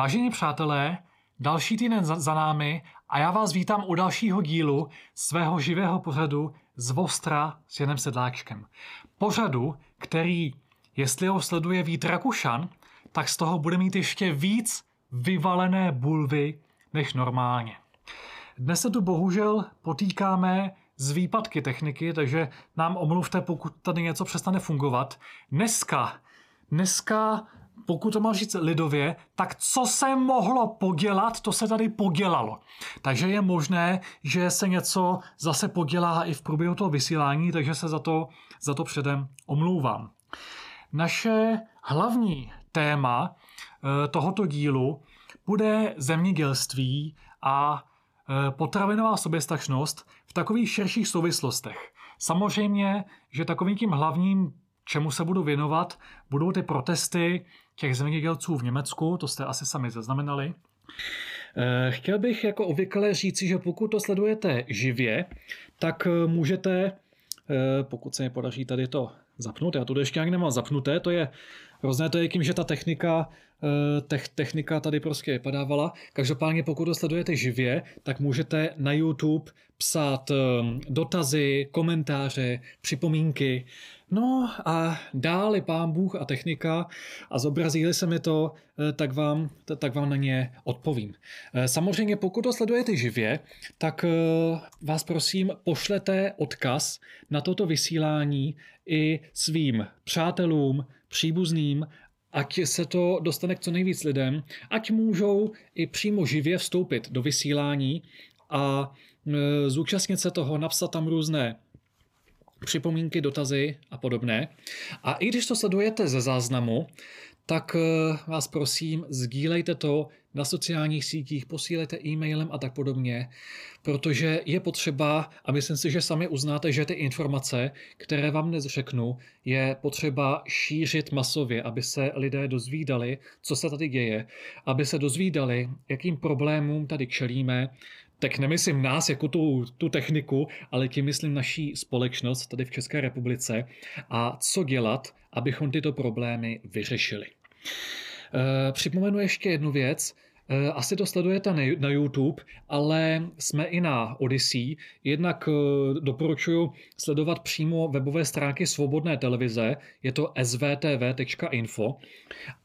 Vážení přátelé, další týden za, za námi a já vás vítám u dalšího dílu svého živého pořadu z Vostra s Janem Sedláčkem. Pořadu, který, jestli ho sleduje Vít Rakušan, tak z toho bude mít ještě víc vyvalené bulvy než normálně. Dnes se tu bohužel potýkáme z výpadky techniky, takže nám omluvte, pokud tady něco přestane fungovat. Dneska, dneska pokud to mám říct lidově, tak co se mohlo podělat, to se tady podělalo. Takže je možné, že se něco zase podělá i v průběhu toho vysílání, takže se za to, za to předem omlouvám. Naše hlavní téma eh, tohoto dílu bude zemědělství a eh, potravinová soběstačnost v takových širších souvislostech. Samozřejmě, že takovým tím hlavním čemu se budu věnovat, budou ty protesty těch zemědělců v Německu, to jste asi sami zaznamenali. Eh, chtěl bych jako obvykle říci, že pokud to sledujete živě, tak eh, můžete, eh, pokud se mi podaří tady to zapnout, já to ještě nějak nemám zapnuté, to je hrozné, to je tím, že ta technika, te- technika tady prostě vypadávala. Každopádně pokud to sledujete živě, tak můžete na YouTube psát dotazy, komentáře, připomínky, No a dále pán Bůh a technika a zobrazí se mi to, eh, tak vám, tak vám na ně odpovím. Eh, samozřejmě pokud to sledujete živě, tak eh, vás prosím pošlete odkaz na toto vysílání i svým přátelům, příbuzným, ať se to dostane k co nejvíc lidem, ať můžou i přímo živě vstoupit do vysílání a zúčastnit se toho, napsat tam různé připomínky, dotazy a podobné. A i když to sledujete ze záznamu, tak eh, vás prosím, sdílejte to na sociálních sítích, posílejte e-mailem a tak podobně, protože je potřeba, a myslím si, že sami uznáte, že ty informace, které vám dnes řeknu, je potřeba šířit masově, aby se lidé dozvídali, co se tady děje, aby se dozvídali, jakým problémům tady čelíme, tak nemyslím nás jako tu, tu techniku, ale tím myslím naší společnost tady v České republice a co dělat, abychom tyto problémy vyřešili. E, připomenu ještě jednu věc. E, asi to sledujete na YouTube, ale jsme i na Odyssey. Jednak e, doporučuji sledovat přímo webové stránky Svobodné televize, je to svtv.info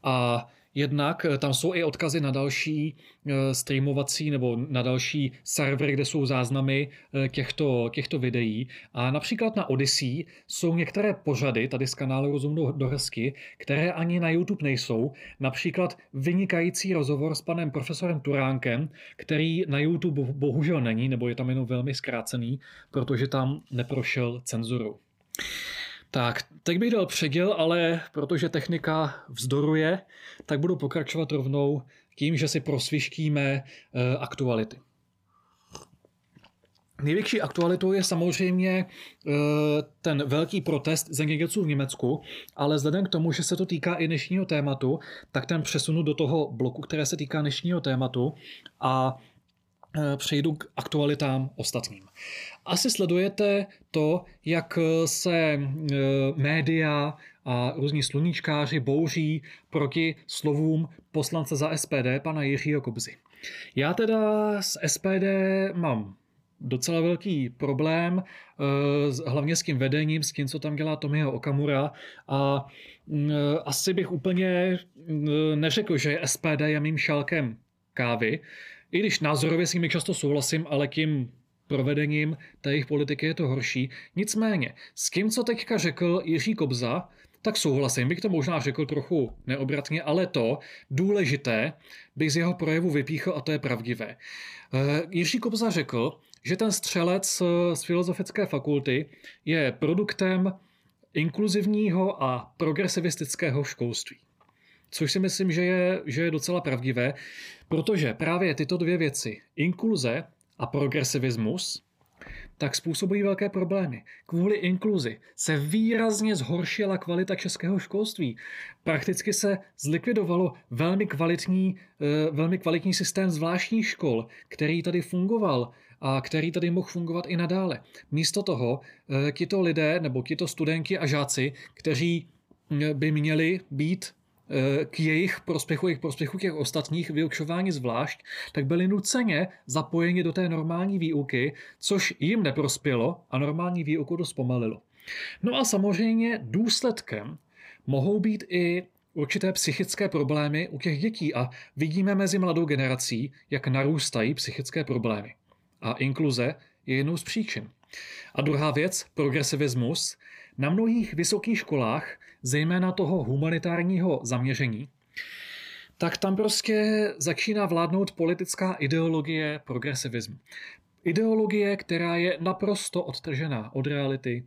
a Jednak eh, tam jsou i odkazy na další eh, streamovací nebo na další servery, kde jsou záznamy eh, těchto, těchto videí. A například na Odyssey jsou některé pořady tady z kanálu Rozum do, hezky, které ani na YouTube nejsou. Například vynikající rozhovor s panem profesorem Turánkem, který na YouTube bohužel není, nebo je tam jenom velmi zkrácený, protože tam neprošel cenzuru. Tak, teď bych dal předěl, ale protože technika vzdoruje, tak budu pokračovat rovnou tím, že si prosvištíme uh, aktuality. Největší aktualitou je samozřejmě uh, ten velký protest zemědělců v Německu, ale vzhledem k tomu, že se to týká i dnešního tématu, tak ten přesunu do toho bloku, které se týká dnešního tématu a Eh, přejdu k aktualitám ostatním. Asi sledujete to, jak se eh, média a různí sluníčkáři bouří proti slovům poslance za SPD, pana Jiřího Kobzy. Já teda s SPD mám docela velký problém, eh, hlavně s tím vedením, s tím, co tam dělá Tomio Okamura a mm, asi bych úplně neřekl, že SPD je mým šálkem kávy, i když názorově s nimi často souhlasím, ale tím provedením té jejich politiky je to horší. Nicméně, s tím, co teďka řekl Jiří Kobza, tak souhlasím, bych to možná řekl trochu neobratně, ale to důležité bych z jeho projevu vypíchl a to je pravdivé. Eh, Jiří Kobza řekl, že ten střelec z Filozofické fakulty je produktem inkluzivního a progresivistického školství. Což si myslím, že je, že je docela pravdivé, protože právě tyto dvě věci, inkluze a progresivismus, tak způsobují velké problémy. Kvůli inkluzi se výrazně zhoršila kvalita českého školství. Prakticky se zlikvidovalo velmi kvalitní, eh, velmi kvalitní systém zvláštních škol, který tady fungoval a který tady mohl fungovat i nadále. Místo toho eh, tito lidé nebo tito studenti a žáci, kteří by měli být k jejich prospěchu, jejich prospěchu těch ostatních vyučování zvlášť, tak byli nuceně zapojeni do té normální výuky, což jim neprospělo a normální výuku to zpomalilo. No a samozřejmě důsledkem mohou být i určité psychické problémy u těch dětí a vidíme mezi mladou generací, jak narůstají psychické problémy. A inkluze je jednou z příčin. A druhá věc, progresivismus, na mnohých vysokých školách, zejména toho humanitárního zaměření, tak tam prostě začíná vládnout politická ideologie progresivismu. Ideologie, která je naprosto odtržená od reality.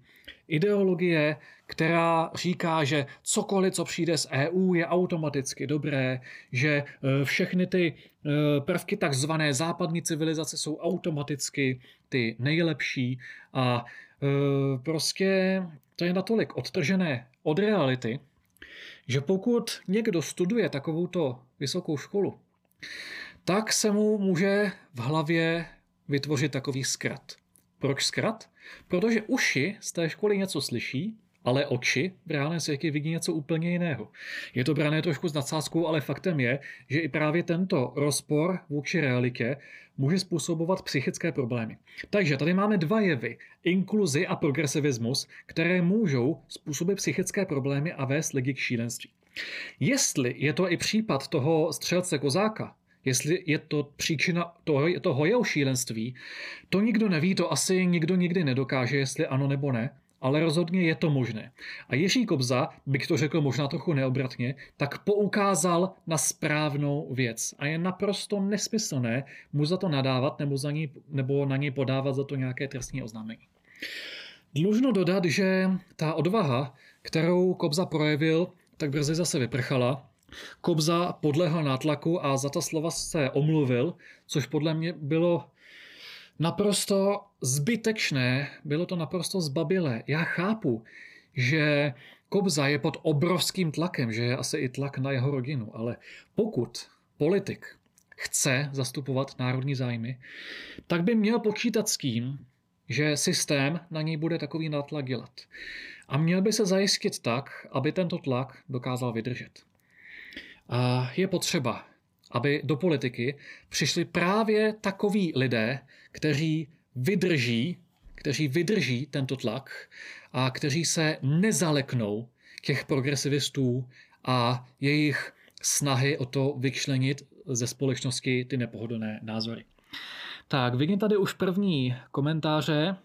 Ideologie, která říká, že cokoliv, co přijde z EU, je automaticky dobré, že e, všechny ty e, prvky takzvané západní civilizace jsou automaticky ty nejlepší a prostě to je natolik odtržené od reality, že pokud někdo studuje takovouto vysokou školu, tak se mu může v hlavě vytvořit takový zkrat. Proč zkrat? Protože uši z té školy něco slyší, ale oči v reálném světě vidí něco úplně jiného. Je to brané trošku s nadsázkou, ale faktem je, že i právě tento rozpor vůči realitě může způsobovat psychické problémy. Takže tady máme dva jevy, inkluzi a progresivismus, které můžou způsobit psychické problémy a vést lidi k šílenství. Jestli je to i případ toho střelce kozáka, jestli je to příčina toho, toho jeho šílenství, to nikdo neví, to asi nikdo nikdy nedokáže, jestli ano nebo ne, ale rozhodně je to možné. A Jiří Kobza, bych to řekl možná trochu neobratně, tak poukázal na správnou věc. A je naprosto nesmyslné mu za to nadávat nebo, za ní, nebo na něj podávat za to nějaké trestní oznámení. Dlužno dodat, že ta odvaha, kterou Kobza projevil, tak brzy zase vyprchala. Kobza podlehl nátlaku a za ta slova se omluvil, což podle mě bylo naprosto zbytečné, bylo to naprosto zbabilé. Já chápu, že Kobza je pod obrovským tlakem, že je asi i tlak na jeho rodinu, ale pokud politik chce zastupovat národní zájmy, tak by měl počítat s tím, že systém na něj bude takový nátlak dělat. A měl by se zajistit tak, aby tento tlak dokázal vydržet. A je potřeba, aby do politiky přišli právě takoví lidé, kteří vydrží, kteří vydrží tento tlak a kteří se nezaleknou těch progresivistů a jejich snahy o to vyčlenit ze společnosti ty nepohodlné názory. Tak, vidím tady už první komentáře.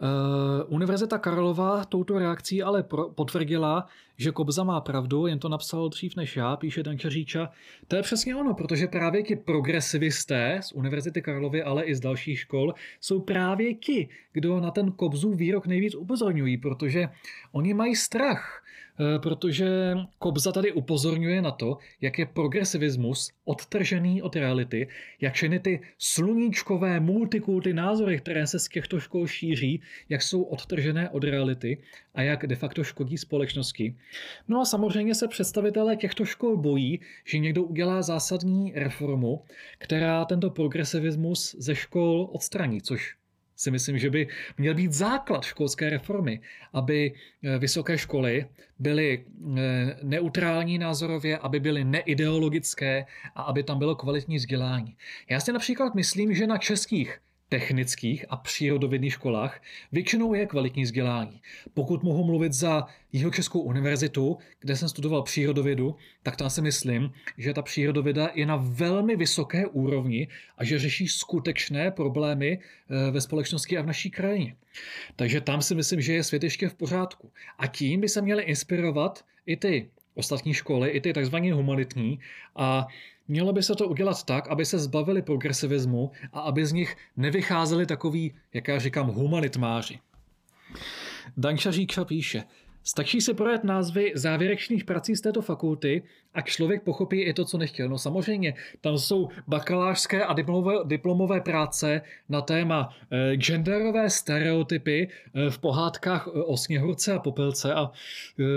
Uh, Univerzita Karlova touto reakcí ale pro, potvrdila, že Kobza má pravdu, jen to napsal dřív než já, píše Danča Říča. To je přesně ono, protože právě ti progresivisté z Univerzity Karlovy, ale i z dalších škol, jsou právě ti, kdo na ten Kobzu výrok nejvíc upozorňují, protože oni mají strach Eh, protože Kobza tady upozorňuje na to, jak je progresivismus odtržený od reality, jak všechny ty sluníčkové multikulty názory, které se z těchto škol šíří, jak jsou odtržené od reality a jak de facto škodí společnosti. No a samozřejmě se představitelé těchto škol bojí, že někdo udělá zásadní reformu, která tento progresivismus ze škol odstraní, což si myslím, že by měl být základ školské reformy, aby eh, vysoké školy byly eh, neutrální názorově, aby byly neideologické a aby tam bylo kvalitní vzdělání. Já si například myslím, že na českých technických a přírodovědných školách většinou je kvalitní vzdělání. Pokud mohu mluvit za Jihočeskou univerzitu, kde jsem studoval přírodovědu, tak tam si myslím, že ta přírodověda je na velmi vysoké úrovni a že řeší skutečné problémy eh, ve společnosti a v naší krajině. Takže tam si myslím, že je svět ještě v pořádku. A tím by se měly inspirovat i ty ostatní školy, i ty takzvané humanitní a Mělo by se to udělat tak, aby se zbavili progresivismu a aby z nich nevycházeli takový, jak já říkám, humanitmáři. Danša Říkša píše, Stačí se projet názvy závěrečných prací z této fakulty a člověk pochopí i to, co nechtěl. No samozřejmě, tam jsou bakalářské a diplomové, diplomové práce na téma e, genderové stereotypy e, v pohádkách o sněhurce a popelce a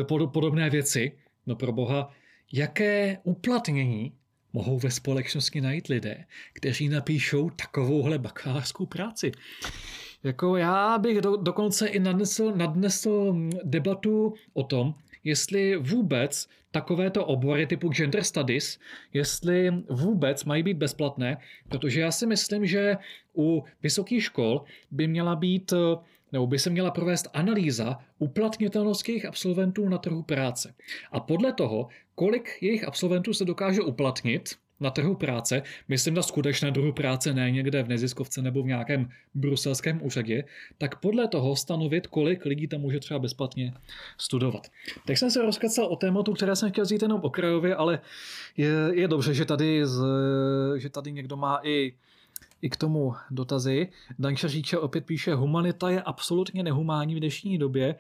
e, pod, podobné věci. No pro boha, jaké uplatnění mohou ve společnosti najít lidé, kteří napíšou takovouhle bakalářskou práci. Jako já bych do, dokonce i nadnesl, nadnesl debatu o tom, jestli vůbec takovéto obory typu gender studies, jestli vůbec mají být bezplatné, protože já si myslím, že u vysokých škol by měla být nebo by se měla provést analýza uplatnitelnosti jejich absolventů na trhu práce. A podle toho, kolik jejich absolventů se dokáže uplatnit na trhu práce, myslím na skutečné trhu práce, ne někde v neziskovce nebo v nějakém bruselském úřadě, tak podle toho stanovit, kolik lidí tam může třeba bezplatně studovat. Tak jsem se rozkacal o tématu, které jsem chtěl říct jenom okrajově, ale je, je dobře, že tady, z, že tady někdo má i i k tomu dotazy. Danša Říče opět píše, humanita je absolutně nehumánní v dnešní době.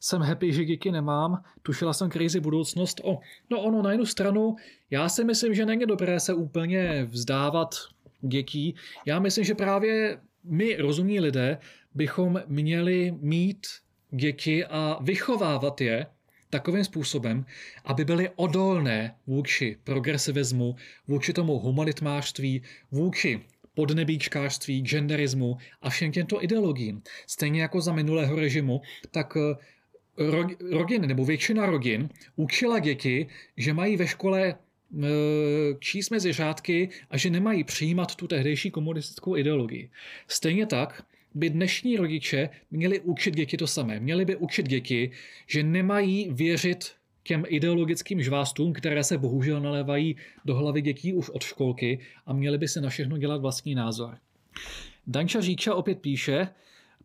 Jsem happy, že díky nemám. Tušila jsem krizi budoucnost. O, no ono na jednu stranu, já si myslím, že není dobré se úplně vzdávat dětí. Já myslím, že právě my, rozumní lidé, bychom měli mít děti a vychovávat je takovým způsobem, aby byly odolné vůči progresivismu, vůči tomu humanitmářství, vůči podnebíčkářství, genderismu a všem těmto ideologiím. Stejně jako za minulého režimu, tak eh, rodiny nebo většina rodin učila děti, že mají ve škole eh, číst mezi řádky a že nemají přijímat tu tehdejší komunistickou ideologii. Stejně tak by dnešní rodiče měli učit děti to samé. Měli by učit děti, že nemají věřit těm ideologickým žvástům, které se bohužel nalévají do hlavy dětí už od školky a měli by se na všechno dělat vlastní názor. Danča Říča opět píše,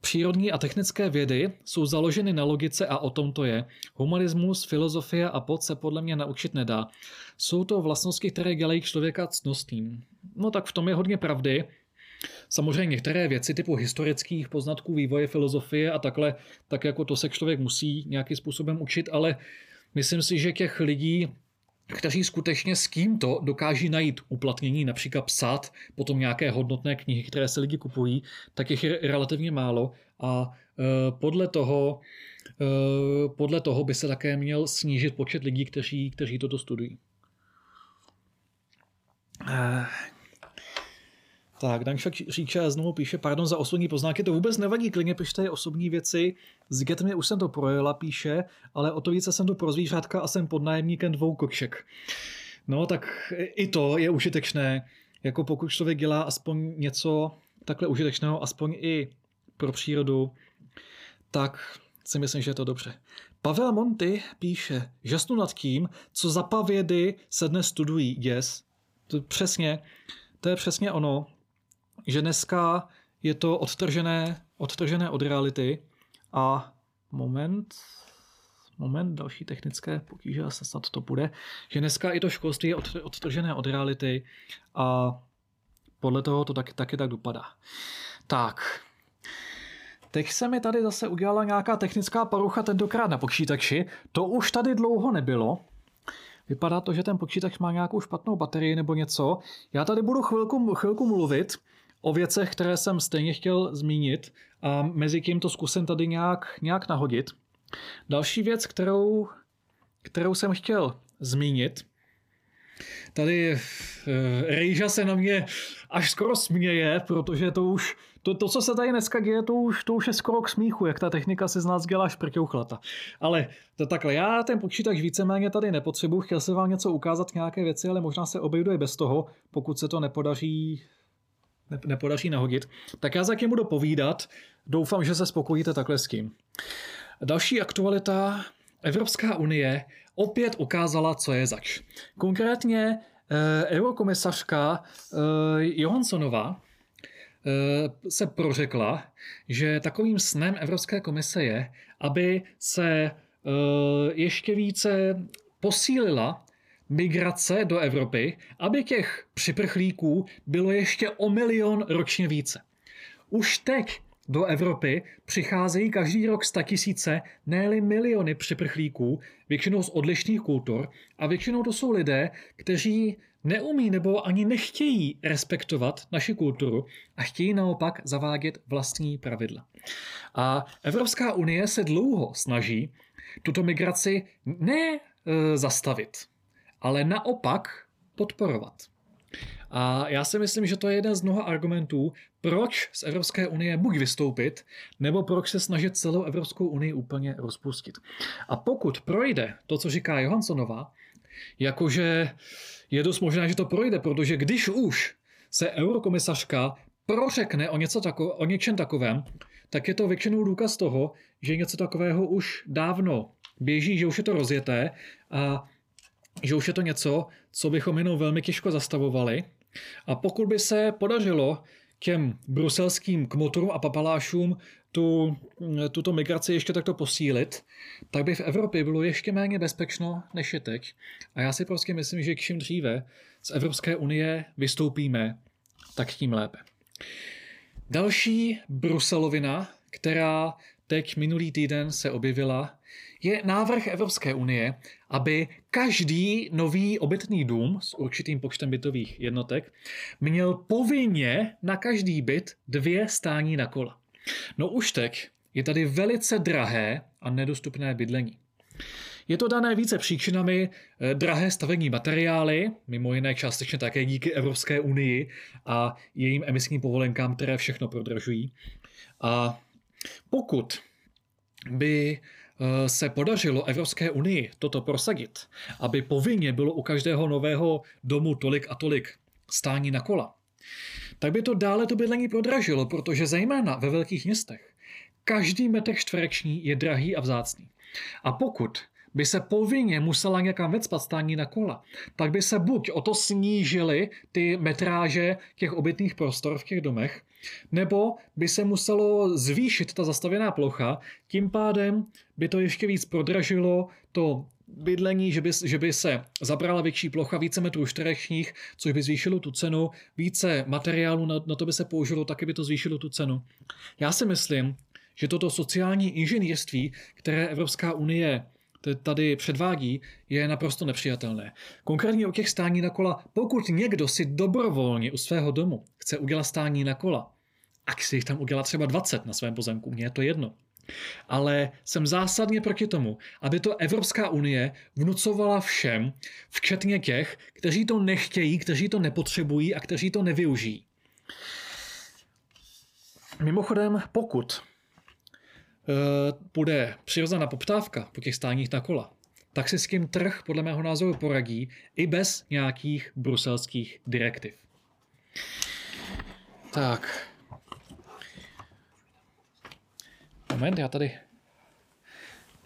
Přírodní a technické vědy jsou založeny na logice a o tom to je. Humanismus, filozofie a pod se podle mě naučit nedá. Jsou to vlastnosti, které dělají člověka cnostným. No tak v tom je hodně pravdy. Samozřejmě některé věci typu historických poznatků vývoje filozofie a takhle, tak jako to se člověk musí nějakým způsobem učit, ale Myslím si, že těch lidí, kteří skutečně s tímto dokáží najít uplatnění, například psát potom nějaké hodnotné knihy, které se lidi kupují, tak jich je relativně málo a e, podle toho, e, podle toho by se také měl snížit počet lidí, kteří, kteří toto studují. Tak, Danšak Říča znovu píše, pardon za osobní poznámky, to vůbec nevadí, klidně pište osobní věci. S Getmi už jsem to projela, píše, ale o to více jsem to pro zvířátka a jsem pod nájemníkem dvou koček. No, tak i to je užitečné. Jako pokud člověk dělá aspoň něco takhle užitečného, aspoň i pro přírodu, tak si myslím, že je to dobře. Pavel Monty píše, žasnu nad tím, co za pavědy se dnes studují. Yes, to přesně, to je přesně ono že dneska je to odtržené, odtržené od reality a moment, moment, další technické potíže, asi snad to bude, že dneska i to školství je odtržené od reality a podle toho to taky, taky tak dopadá. Tak, Teď se mi tady zase udělala nějaká technická porucha, tentokrát na počítači. To už tady dlouho nebylo. Vypadá to, že ten počítač má nějakou špatnou baterii nebo něco. Já tady budu chvilku, chvilku mluvit o věcech, které jsem stejně chtěl zmínit a mezi tím to zkusím tady nějak, nějak nahodit. Další věc, kterou, kterou jsem chtěl zmínit, tady uh, Rejža se na mě až skoro směje, protože to už, to, to, co se tady dneska děje, to už, to už je skoro k smíchu, jak ta technika se z nás dělá šprťouchlata. Ale to takhle, já ten počítač víceméně tady nepotřebuji, chtěl jsem vám něco ukázat, nějaké věci, ale možná se obejdu i bez toho, pokud se to nepodaří nepodaří nahodit, tak já za tím budu povídat. Doufám, že se spokojíte takhle s tím. Další aktualita. Evropská unie opět ukázala, co je zač. Konkrétně eh, eurokomisařka eh, Johanssonova eh, se prořekla, že takovým snem Evropské komise je, aby se eh, ještě více posílila migrace do Evropy, aby těch připrchlíků bylo ještě o milion ročně více. Už teď do Evropy přicházejí každý rok tisíce, ne miliony připrchlíků, většinou z odlišných kultur, a většinou to jsou lidé, kteří neumí nebo ani nechtějí respektovat naši kulturu a chtějí naopak zavádět vlastní pravidla. A Evropská unie se dlouho snaží tuto migraci ne e, zastavit, ale naopak podporovat. A já si myslím, že to je jeden z mnoha argumentů, proč z Evropské unie buď vystoupit, nebo proč se snažit celou Evropskou unii úplně rozpustit. A pokud projde to, co říká Johanssonová, jakože je dost možné, že to projde, protože když už se eurokomisařka prořekne o, něco tako, o něčem takovém, tak je to většinou důkaz toho, že něco takového už dávno běží, že už je to rozjeté a že už je to něco, co bychom jenom velmi těžko zastavovali. A pokud by se podařilo těm bruselským kmotorům a papalášům tu, tuto migraci ještě takto posílit, tak by v Evropě bylo ještě méně bezpečno než je teď. A já si prostě myslím, že čím dříve z Evropské unie vystoupíme, tak tím lépe. Další Bruselovina, která teď minulý týden se objevila, je návrh Evropské unie, aby každý nový obytný dům s určitým počtem bytových jednotek měl povinně na každý byt dvě stání na kola. No už teď je tady velice drahé a nedostupné bydlení. Je to dané více příčinami eh, drahé stavební materiály, mimo jiné částečně také díky Evropské unii a jejím emisním povolenkám, které všechno prodražují. A pokud by se podařilo Evropské unii toto prosadit, aby povinně bylo u každého nového domu tolik a tolik stání na kola, tak by to dále to bydlení prodražilo, protože zejména ve velkých městech každý metr čtvereční je drahý a vzácný. A pokud by se povinně musela někam vecpat stání na kola, tak by se buď o to snížily ty metráže těch obytných prostor v těch domech, nebo by se muselo zvýšit ta zastavěná plocha, tím pádem by to ještě víc prodražilo to bydlení, že by, že by se zabrala větší plocha, více metrů čtverečních, což by zvýšilo tu cenu, více materiálu na, na to by se použilo, taky by to zvýšilo tu cenu. Já si myslím, že toto sociální inženýrství, které Evropská unie tady předvádí, je naprosto nepřijatelné. Konkrétně o těch stání na kola, pokud někdo si dobrovolně u svého domu chce udělat stání na kola, a si jich tam udělat třeba 20 na svém pozemku, mně je to jedno. Ale jsem zásadně proti tomu, aby to Evropská unie vnucovala všem, včetně těch, kteří to nechtějí, kteří to nepotřebují a kteří to nevyužijí. Mimochodem, pokud bude přirozená poptávka po těch stáních na kola, tak se s tím trh podle mého názoru poradí i bez nějakých bruselských direktiv. Tak. Moment, já tady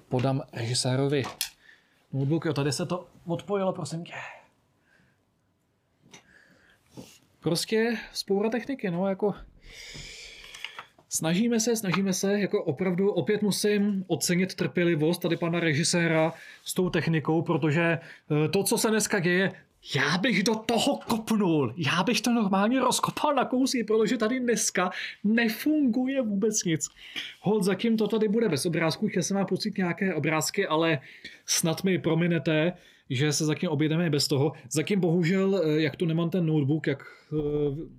podám režisérovi notebook. Jo, tady se to odpojilo, prosím tě. Prostě spoura techniky, no, jako Snažíme se, snažíme se, jako opravdu opět musím ocenit trpělivost tady pana režiséra s tou technikou, protože eh, to, co se dneska děje, já bych do toho kopnul, já bych to normálně rozkopal na kousy, protože tady dneska nefunguje vůbec nic. Hold, zatím to tady bude bez obrázků, chtěl jsem vám pocit nějaké obrázky, ale snad mi prominete, že se zatím objedeme bez toho. Zatím bohužel, eh, jak tu nemám ten notebook, jak, eh,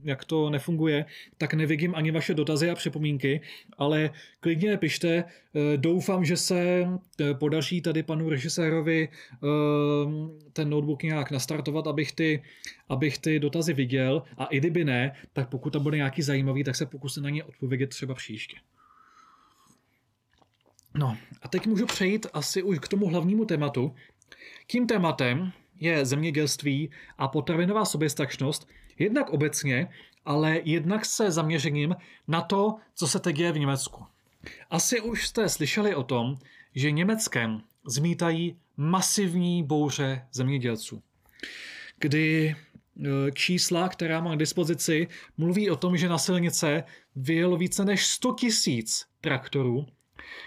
jak to nefunguje, tak nevidím ani vaše dotazy a připomínky, ale klidně pište. Eh, doufám, že se podaří tady panu režisérovi ten notebook nějak nastartovat, abych ty, abych ty dotazy viděl a i kdyby ne, tak pokud to bude nějaký zajímavý, tak se pokusím na ně odpovědět třeba příště. No a teď můžu přejít asi už k tomu hlavnímu tématu, tím tématem je zemědělství a potravinová soběstačnost, jednak obecně, ale jednak se zaměřením na to, co se teď děje v Německu. Asi už jste slyšeli o tom, že Německem zmítají masivní bouře zemědělců, kdy e, čísla, která mám k dispozici, mluví o tom, že na silnice vyjelo více než 100 tisíc traktorů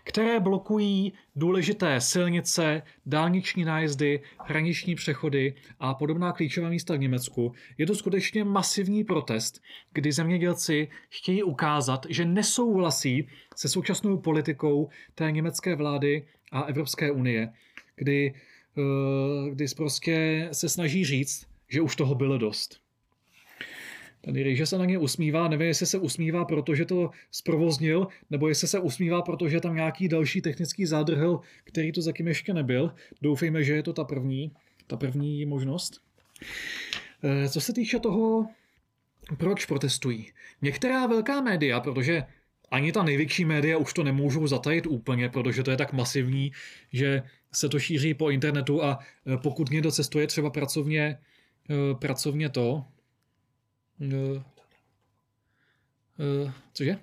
které blokují důležité silnice, dálniční nájezdy, hraniční přechody a podobná klíčová místa v Německu. Je to skutečně masivní protest, kdy zemědělci chtějí ukázat, že nesouhlasí se současnou politikou té německé vlády a Evropské unie, kdy, eh, kdy prostě se snaží říct, že už toho bylo dost. Ten rejže se na ně usmívá, nevím, jestli se usmívá, protože to zprovoznil, nebo jestli se usmívá, protože tam nějaký další technický zádrhel, který to zatím ještě nebyl. Doufejme, že je to ta první, ta první možnost. Eh, co se týče toho, proč protestují. Některá velká média, protože ani ta největší média už to nemůžou zatajit úplně, protože to je tak masivní, že se to šíří po internetu a eh, pokud někdo cestuje třeba pracovně, eh, pracovně to, cože?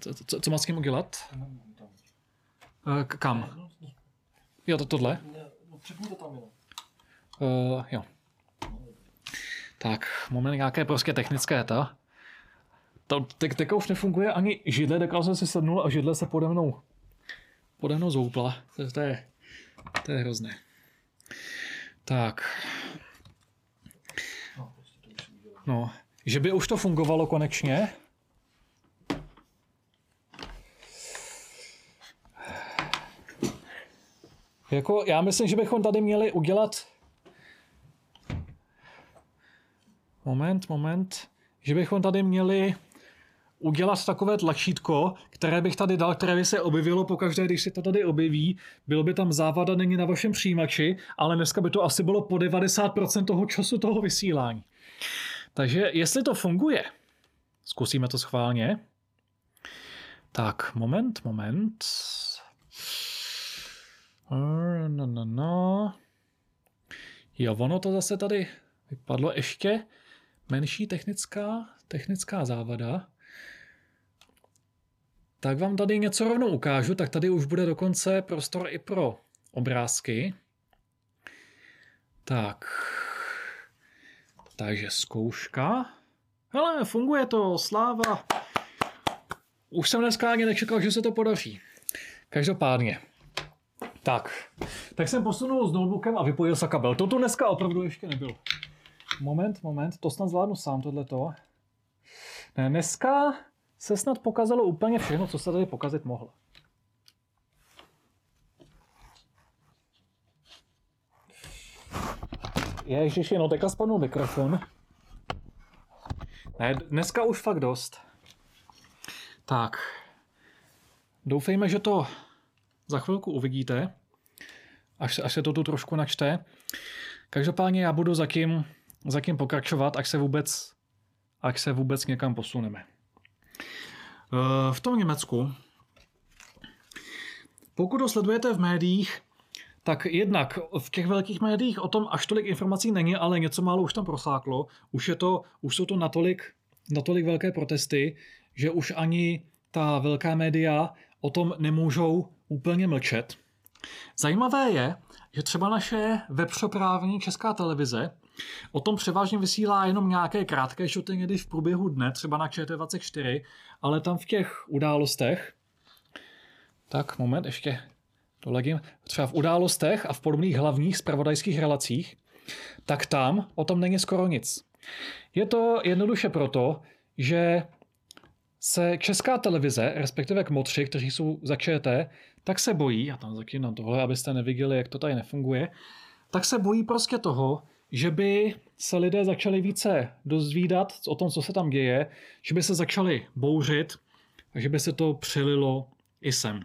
Co, co, co má s tím udělat? K- kam? Jo, to tohle? To tam. Uh, jo. Tak, moment nějaké prostě technické to. To te, teďka už nefunguje ani židle, teďka jsem si sednul a židle se pode mnou, pode mnou zoupla. To, to, je, to je hrozné. Tak. No, že by už to fungovalo konečně. Jako, já myslím, že bychom tady měli udělat Moment, moment. Že bychom tady měli udělat takové tlačítko, které bych tady dal, které by se objevilo pokaždé, když se to tady objeví. Bylo by tam závada není na vašem přijímači, ale dneska by to asi bylo po 90% toho času toho vysílání. Takže jestli to funguje, zkusíme to schválně. Tak, moment, moment. No, no, no. Jo, ono to zase tady vypadlo ještě menší technická, technická závada. Tak vám tady něco rovnou ukážu, tak tady už bude dokonce prostor i pro obrázky. Tak. Takže zkouška. Hele, funguje to, sláva. Už jsem dneska ani nečekal, že se to podaří. Každopádně. Tak, tak jsem posunul s notebookem a vypojil se kabel. Toto dneska opravdu ještě nebylo. Moment, moment, to snad zvládnu sám tohleto. Ne, dneska se snad pokazalo úplně všechno, co se tady pokazit mohlo. Ježiši, no teďka spadnul mikrofon. Ne, dneska už fakt dost. Tak. Doufejme, že to za chvilku uvidíte, až, až se to tu trošku načte. Každopádně já budu zatím za kým pokračovat, až se vůbec, až se vůbec někam posuneme. Eh, v tom Německu, pokud ho sledujete v médiích, tak jednak v těch velkých médiích o tom až tolik informací není, ale něco málo už tam prosáklo. Už, je to, už jsou to natolik, natolik velké protesty, že už ani ta velká média o tom nemůžou úplně mlčet. Zajímavé je, že třeba naše webshoprávní česká televize O tom převážně vysílá jenom nějaké krátké šoty někdy v průběhu dne, třeba na ČT24, ale tam v těch událostech, tak moment, ještě dolegím, třeba v událostech a v podobných hlavních spravodajských relacích, tak tam o tom není skoro nic. Je to jednoduše proto, že se česká televize, respektive kmotři, kteří jsou za ČT, tak se bojí, a tam zakínám tohle, abyste neviděli, jak to tady nefunguje, tak se bojí prostě toho, že by se lidé začali více dozvídat o tom, co se tam děje, že by se začali bouřit a že by se to přelilo i sem.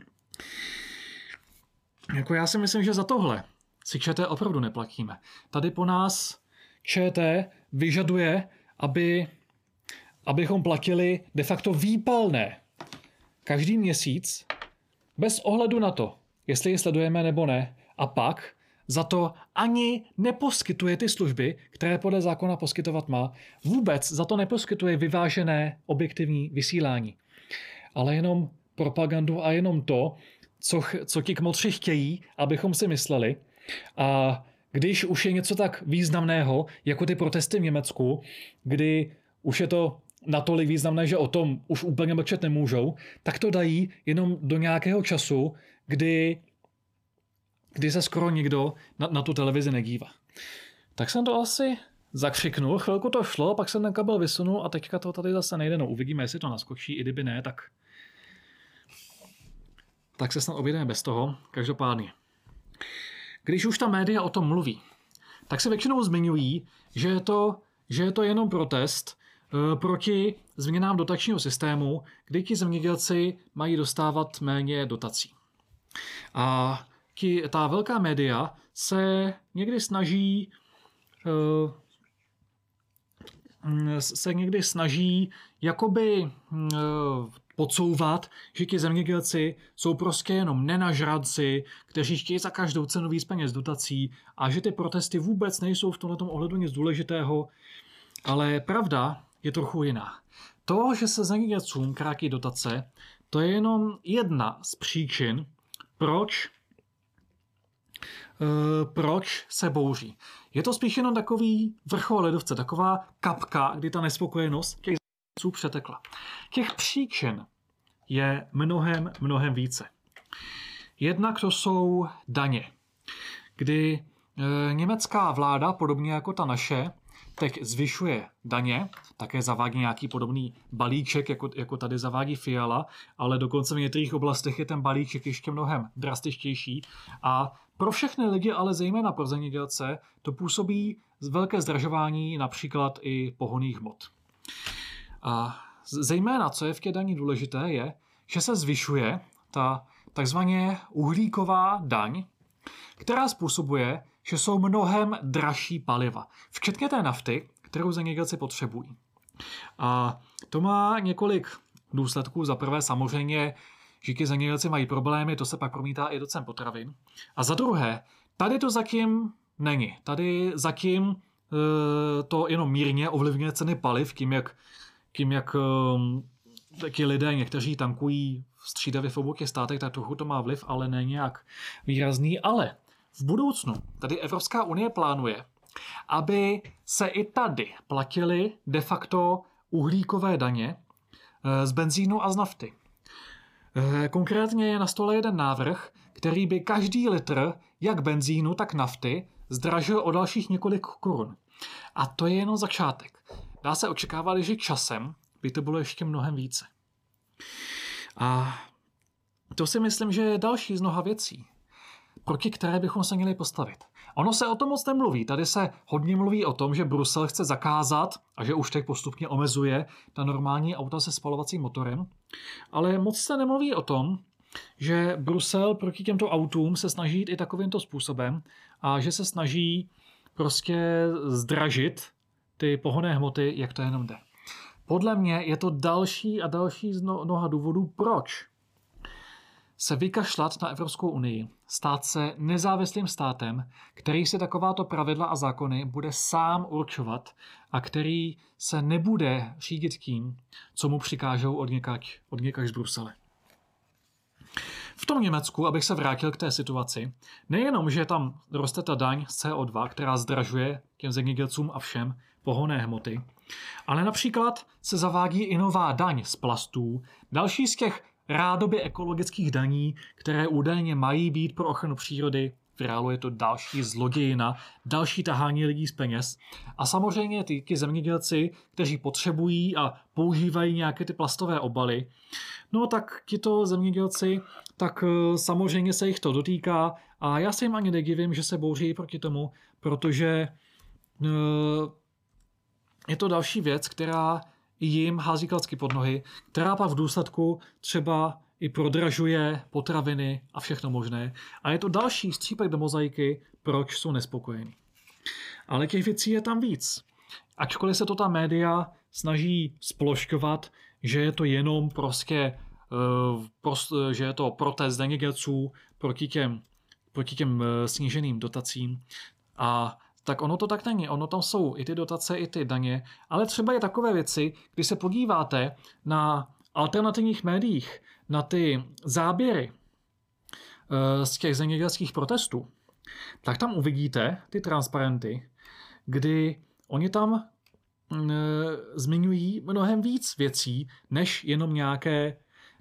Jako já si myslím, že za tohle si ČT opravdu neplatíme. Tady po nás ČT vyžaduje, aby, abychom platili de facto výpalné každý měsíc bez ohledu na to, jestli je sledujeme nebo ne. A pak za to ani neposkytuje ty služby, které podle zákona poskytovat má. Vůbec za to neposkytuje vyvážené objektivní vysílání. Ale jenom propagandu a jenom to, co, co ti kmotři chtějí, abychom si mysleli. A když už je něco tak významného, jako ty protesty v Německu, kdy už je to natolik významné, že o tom už úplně mlčet nemůžou, tak to dají jenom do nějakého času, kdy kdy se skoro nikdo na, na tu televizi nedívá. Tak jsem to asi zakřiknul, chvilku to šlo, pak jsem ten kabel vysunul a teďka to tady zase nejde. No uvidíme, jestli to naskočí, i kdyby ne, tak tak se snad objedeme bez toho. Každopádně. Když už ta média o tom mluví, tak se většinou zmiňují, že je to, že je to jenom protest e, proti změnám dotačního systému, kdy ti zemědělci mají dostávat méně dotací. A ti, ta velká média se někdy snaží se někdy snaží jakoby podsouvat, že ti zemědělci jsou prostě jenom nenažradci, kteří chtějí za každou cenu víc peněz dotací a že ty protesty vůbec nejsou v tomto ohledu nic důležitého. Ale pravda je trochu jiná. To, že se zemědělcům krátí dotace, to je jenom jedna z příčin, proč Uh, proč se bouří. Je to spíš jenom takový vrchol ledovce, taková kapka, kdy ta nespokojenost těch zemědělců přetekla. Těch příčin je mnohem, mnohem více. Jednak to jsou daně, kdy e, německá vláda, podobně jako ta naše, teď zvyšuje daně, také zavádí nějaký podobný balíček, jako, jako tady zavádí Fiala, ale dokonce v některých oblastech je ten balíček ještě mnohem drastičtější. A pro všechny lidi, ale zejména pro zemědělce, to působí velké zdražování například i pohoných hmot. A zejména, co je v daní důležité, je, že se zvyšuje ta takzvaně uhlíková daň, která způsobuje, že jsou mnohem dražší paliva, včetně té nafty, kterou zemědělci potřebují. A to má několik důsledků. Za prvé samozřejmě, že ti zemědělci mají problémy, to se pak promítá i do cen potravin. A za druhé, tady to zatím není. Tady zatím e, to jenom mírně ovlivňuje ceny paliv, tím jak, tím jak taky lidé, někteří tankují střídavě v obou státech, tak trochu to má vliv, ale ne nějak výrazný. Ale v budoucnu tady Evropská unie plánuje, aby se i tady platily de facto uhlíkové daně eh, z benzínu a z nafty. Eh, konkrétně je na stole jeden návrh, který by každý litr jak benzínu, tak nafty zdražil o dalších několik korun. A to je jenom začátek. Dá se očekávat, že časem by to bylo ještě mnohem více. A to si myslím, že je další z mnoha věcí, proti které bychom se měli postavit. Ono se o tom moc nemluví. Tady se hodně mluví o tom, že Brusel chce zakázat a že už teď postupně omezuje ta normální auta se spalovacím motorem. Ale moc se nemluví o tom, že Brusel proti těmto autům se snaží jít i takovýmto způsobem a že se snaží prostě zdražit ty pohonné hmoty, jak to jenom jde. Podle mě je to další a další z mnoha důvodů, proč se vykašlat na Evropskou unii, stát se nezávislým státem, který si takováto pravidla a zákony bude sám určovat a který se nebude řídit tím, co mu přikážou od někač, od někač z Brusele. V tom Německu, abych se vrátil k té situaci, nejenom, že tam roste ta daň z CO2, která zdražuje těm zemědělcům a všem pohonné hmoty, ale například se zavádí i nová daň z plastů, další z těch rádoby ekologických daní, které údajně mají být pro ochranu přírody. V reálu je to další zlodějina, další tahání lidí z peněz. A samozřejmě ty, ty zemědělci, kteří potřebují a používají nějaké ty plastové obaly, no tak tito zemědělci, tak eh, samozřejmě se jich to dotýká a já se jim ani nedivím, že se bouří proti tomu, protože eh, je to další věc, která jim hází klacky pod nohy, která pak v důsledku třeba i prodražuje potraviny a všechno možné. A je to další střípek do mozaiky, proč jsou nespokojení. Ale těch věcí je tam víc. Ačkoliv se to ta média snaží splošťovat, že je to jenom prostě, uh, že je to protest zemědělců proti těm, proti těm uh, sníženým dotacím a tak ono to tak není. Ono tam jsou i ty dotace, i ty daně, ale třeba je takové věci, kdy se podíváte na alternativních médiích, na ty záběry eh, z těch zemědělských protestů, tak tam uvidíte ty transparenty, kdy oni tam mm, eh, zmiňují mnohem víc věcí, než jenom nějaké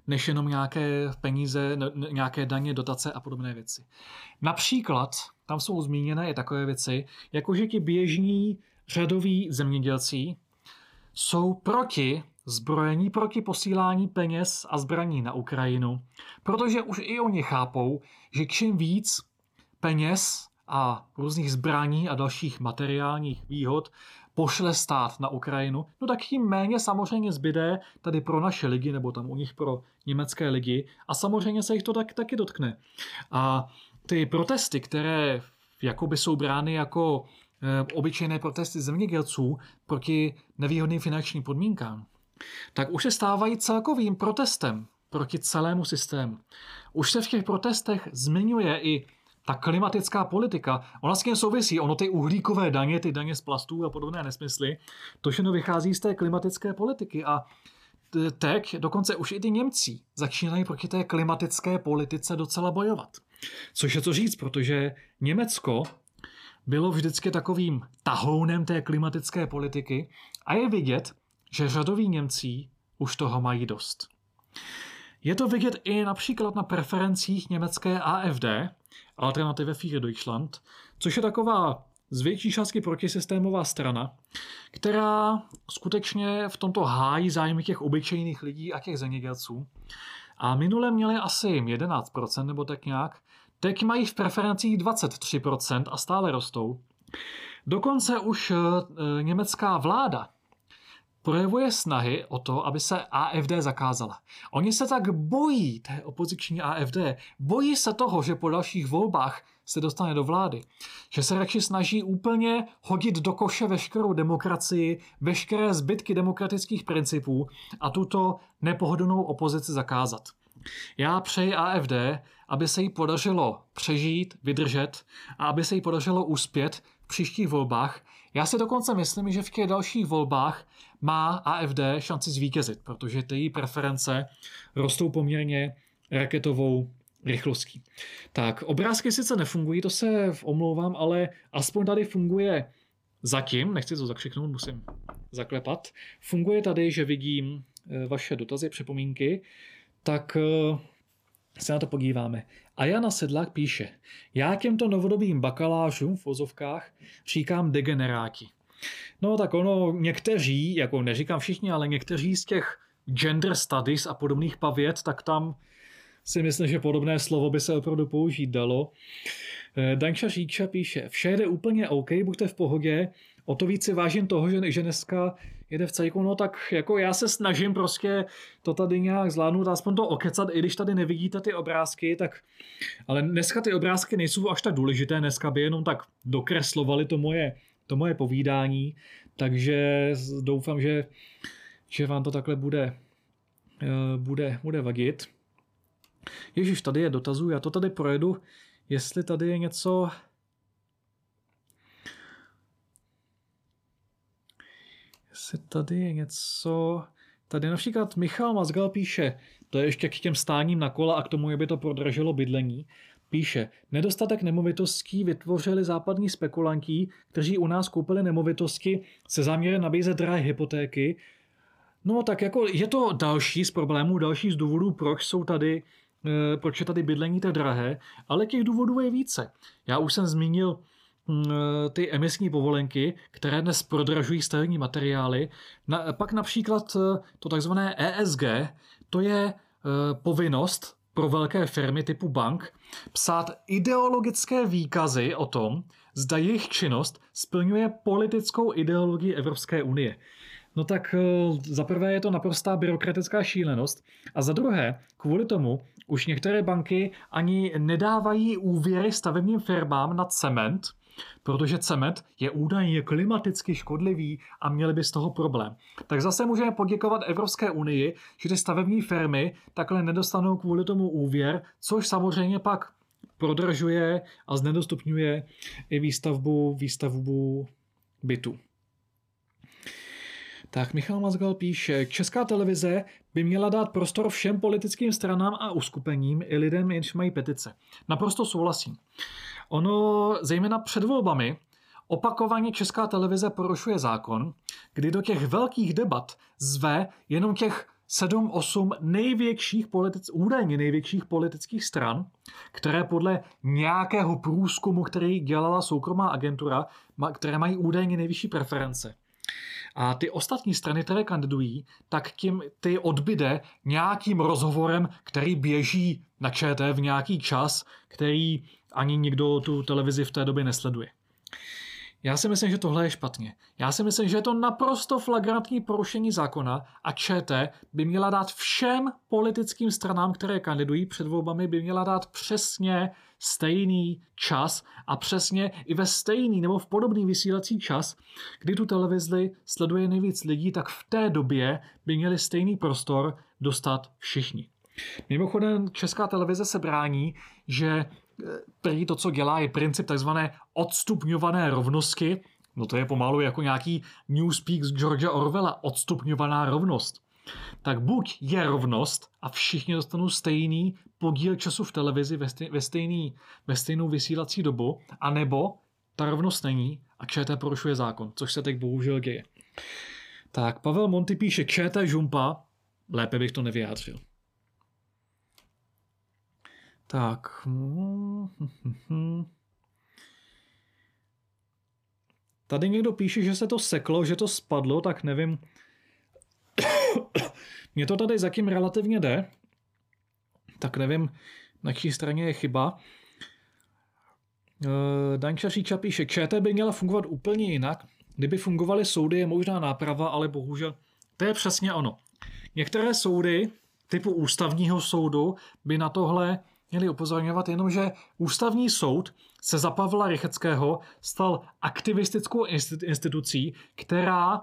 než jenom nějaké peníze, nějaké daně, dotace a podobné věci. Například tam jsou zmíněné i takové věci, jako že ti běžní řadoví zemědělci jsou proti zbrojení, proti posílání peněz a zbraní na Ukrajinu, protože už i oni chápou, že čím víc peněz a různých zbraní a dalších materiálních výhod pošle stát na Ukrajinu, no tak tím méně samozřejmě zbyde tady pro naše lidi, nebo tam u nich pro německé lidi a samozřejmě se jich to tak, taky dotkne. A ty protesty, které jakoby jsou brány jako obyčejné protesty zemědělců proti nevýhodným finančním podmínkám, tak už se stávají celkovým protestem proti celému systému. Už se v těch protestech zmiňuje i ta klimatická politika, ona s tím souvisí, ono ty uhlíkové daně, ty daně z plastů a podobné nesmysly, to všechno vychází z té klimatické politiky a teď dokonce už i ty Němci začínají proti té klimatické politice docela bojovat. Což je co říct, protože Německo bylo vždycky takovým tahounem té klimatické politiky a je vidět, že řadoví Němcí už toho mají dost. Je to vidět i například na preferencích německé AFD, Alternative für Deutschland, což je taková z větší částky protisystémová strana, která skutečně v tomto hájí zájmy těch obyčejných lidí a těch zemědělců. A minule měli asi 11% nebo tak nějak, teď mají v preferencích 23% a stále rostou. Dokonce už eh, německá vláda projevuje snahy o to, aby se AFD zakázala. Oni se tak bojí té opoziční AFD, bojí se toho, že po dalších volbách se dostane do vlády, že se radši snaží úplně hodit do koše veškerou demokracii, veškeré zbytky demokratických principů a tuto nepohodlnou opozici zakázat. Já přeji AFD, aby se jí podařilo přežít, vydržet a aby se jí podařilo uspět v příštích volbách. Já si dokonce myslím, že v těch dalších volbách má AFD šanci zvítězit, protože ty její preference rostou poměrně raketovou rychlostí. Tak, obrázky sice nefungují, to se omlouvám, ale aspoň tady funguje zatím, nechci to zakřiknout, musím zaklepat, funguje tady, že vidím eh, vaše dotazy, připomínky, tak eh, se na to podíváme. A Jana Sedlák píše, já těmto novodobým bakalářům v vozovkách říkám degeneráti. No tak ono, někteří, jako neříkám všichni, ale někteří z těch gender studies a podobných pavět, tak tam si myslím, že podobné slovo by se opravdu použít dalo. Eh, Danča Říča píše, vše jde úplně OK, buďte v pohodě, o to víc si vážím toho, že, že dneska jede v cajku, no tak jako já se snažím prostě to tady nějak zvládnout, aspoň to okecat, i když tady nevidíte ty obrázky, tak, ale dneska ty obrázky nejsou až tak důležité, dneska by jenom tak dokreslovali to moje, to moje povídání, takže doufám, že, že vám to takhle bude, eh, bude, bude vadit. Ježíš, tady je dotazů, já to tady projedu, jestli tady je něco... Jestli tady je něco... Tady například Michal Mazgal píše, to je ještě k těm stáním na kola a k tomu, aby to prodražilo bydlení. Píše, nedostatek nemovitostí vytvořili západní spekulanti, kteří u nás koupili nemovitosti se záměrem nabízet drahé hypotéky. No tak jako je to další z problémů, další z důvodů, proč jsou tady Eh, proč je tady bydlení tak drahé, ale těch důvodů je více. Já už jsem zmínil mm, eh, ty emisní povolenky, které dnes prodražují stavební materiály. Na, pak například eh, to takzvané ESG, to je povinnost pro velké firmy typu bank psát ideologické výkazy o tom, zda jejich činnost splňuje politickou ideologii Evropské unie. No tak za prvé je to naprostá byrokratická šílenost a za druhé, kvůli tomu už některé banky ani nedávají úvěry stavebním firmám na cement, protože cement je údajně klimaticky škodlivý a měli by z toho problém. Tak zase můžeme poděkovat Evropské unii, že ty stavební firmy takhle nedostanou kvůli tomu úvěr, což samozřejmě pak prodražuje a znedostupňuje i výstavbu, výstavbu bytu. Tak Michal Mazgal píše, Česká televize by měla dát prostor všem politickým stranám a uskupením i lidem, jenž mají petice. Naprosto souhlasím. Ono, zejména před volbami, opakovaně Česká televize porušuje zákon, kdy do těch velkých debat zve jenom těch 7-8 největších politic, údajně největších politických stran, které podle nějakého průzkumu, který dělala soukromá agentura, které mají údajně nejvyšší preference. A ty ostatní strany, které kandidují, tak tím ty odbyde nějakým rozhovorem, který běží na ČT v nějaký čas, který ani nikdo tu televizi v té době nesleduje. Já si myslím, že tohle je špatně. Já si myslím, že je to naprosto flagrantní porušení zákona a ČT by měla dát všem politickým stranám, které kandidují před volbami, by měla dát přesně stejný čas a přesně i ve stejný nebo v podobný vysílací čas, kdy tu televizi sleduje nejvíc lidí, tak v té době by měli stejný prostor dostat všichni. Mimochodem, česká televize se brání, že prý to, co dělá, je princip takzvané odstupňované rovnosti. No to je pomalu jako nějaký Newspeak z Georgia Orwella, odstupňovaná rovnost. Tak buď je rovnost a všichni dostanou stejný podíl času v televizi ve, stej, ve, stejný, ve stejnou vysílací dobu, anebo ta rovnost není a ČT porušuje zákon, což se teď bohužel děje. Tak, Pavel Monty píše ČT žumpa, lépe bych to nevyjádřil. Tak. Tady někdo píše, že se to seklo, že to spadlo, tak nevím. Mně to tady zatím relativně jde, nevím, na čí straně je chyba. Eh, Danča Říča píše, ČT by měla fungovat úplně jinak. Kdyby fungovaly soudy, je možná náprava, ale bohužel to je přesně ono. Některé soudy typu ústavního soudu by na tohle měli upozorňovat, jenomže ústavní soud se za Pavla Rycheckého stal aktivistickou institucí, která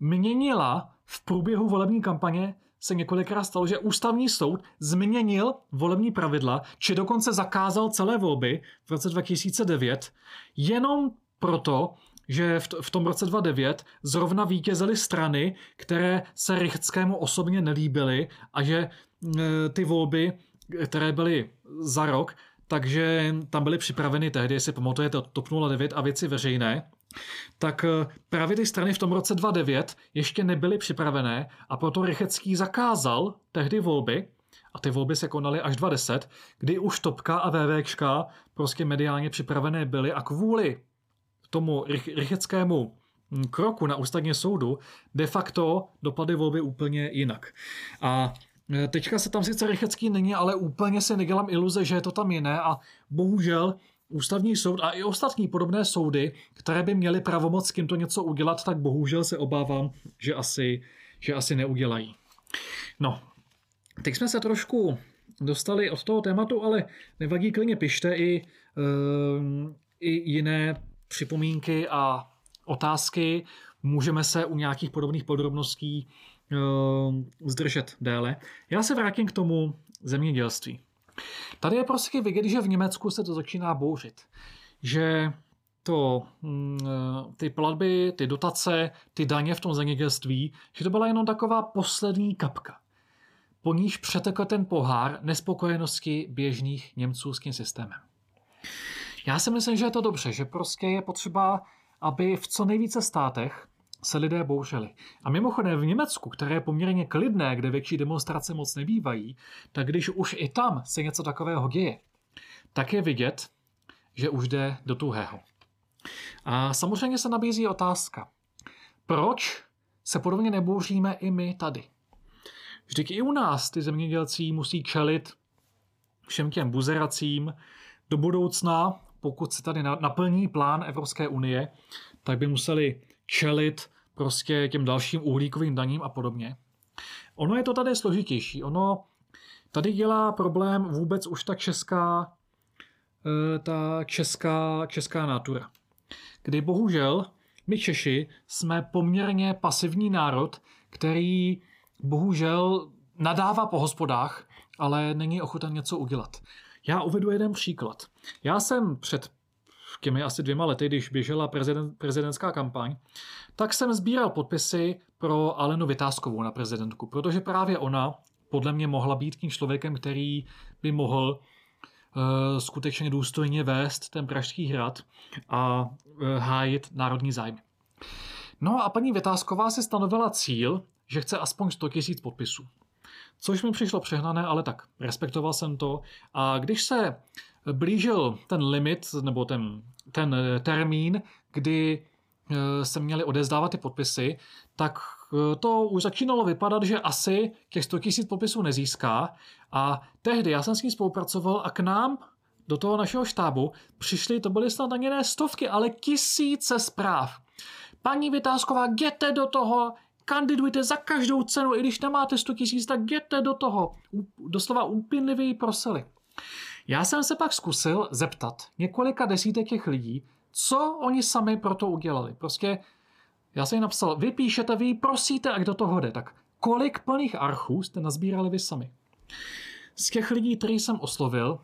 měnila v průběhu volební kampaně se několikrát stalo, že ústavní soud změnil volební pravidla, či dokonce zakázal celé volby v roce 2009, jenom proto, že v tom roce 2009 zrovna vítězily strany, které se Rycheckému osobně nelíbily a že e, ty volby které byly za rok, takže tam byly připraveny tehdy, jestli pamatujete, TOP 09 a věci veřejné, tak eh, právě ty strany v tom roce 2009 ještě nebyly připravené a proto Rychecký zakázal tehdy volby, a ty volby se konaly až 2010, kdy už Topka a VVčka prostě mediálně připravené byly a kvůli tomu Rycheckému hm, kroku na ústavně soudu de facto dopadly volby úplně jinak. A Eh, teďka se tam sice Rychecký není, ale úplně si nedělám iluze, že je to tam jiné a bohužel ústavní soud a i ostatní podobné soudy, které by měly pravomoc s tímto něco udělat, tak bohužel se obávám, že asi, že asi neudělají. No, teď jsme se trošku dostali od toho tématu, ale nevadí, klidně pište i, uh, i jiné připomínky a otázky. Můžeme se u nějakých podobných podrobností uh, zdržet déle. Já se vrátím k tomu zemědělství. Tady je prostě vidět, že v Německu se to začíná bouřit. Že to, mm, ty platby, ty dotace, ty daně v tom zemědělství, že to byla jenom taková poslední kapka. Po níž přetekl ten pohár nespokojenosti běžných Němců s tím systémem. Já si myslím, že je to dobře, že prostě je potřeba, aby v co nejvíce státech se lidé bouřili. A mimochodem v Německu, které je poměrně klidné, kde větší demonstrace moc nebývají, tak když už i tam se něco takového děje, tak je vidět, že už jde do tuhého. A samozřejmě se nabízí otázka, proč se podobně nebouříme i my tady? Vždyť i u nás ty zemědělci musí čelit všem těm buzeracím do budoucna, pokud se tady naplní plán Evropské unie, tak by museli čelit prostě těm dalším uhlíkovým daním a podobně. Ono je to tady složitější. Ono tady dělá problém vůbec už ta česká, eh, ta česká, česká natura. Kdy bohužel my Češi jsme poměrně pasivní národ, který bohužel nadává po hospodách, ale není ochoten něco udělat. Já uvedu jeden příklad. Já jsem před těmi asi dvěma lety, když běžela prezident, prezidentská kampaň, tak jsem sbíral podpisy pro Alenu Vytázkovou na prezidentku, protože právě ona podle mě mohla být tím člověkem, který by mohl uh, skutečně důstojně vést ten Pražský hrad a uh, hájit národní zájmy. No a paní Vytázková si stanovila cíl, že chce aspoň 100 000 podpisů. Což mi přišlo přehnané, ale tak, respektoval jsem to. A když se blížil ten limit, nebo ten, ten termín, kdy eh, se měli odezdávat ty podpisy, tak eh, to už začínalo vypadat, že asi těch 100 000 podpisů nezíská. A tehdy já jsem s ním spolupracoval a k nám do toho našeho štábu přišly, to byly snad ani ne stovky, ale tisíce zpráv. Paní Vytázková, jděte do toho, kandidujte za každou cenu, i když nemáte 100 tisíc, tak jděte do toho. Doslova úpinlivě prosili. Já jsem se pak zkusil zeptat několika desítek těch lidí, co oni sami pro to udělali. Prostě já jsem jim napsal, vy píšete, vy prosíte a kdo toho jde. Tak kolik plných archů jste nazbírali vy sami? Z těch lidí, který jsem oslovil,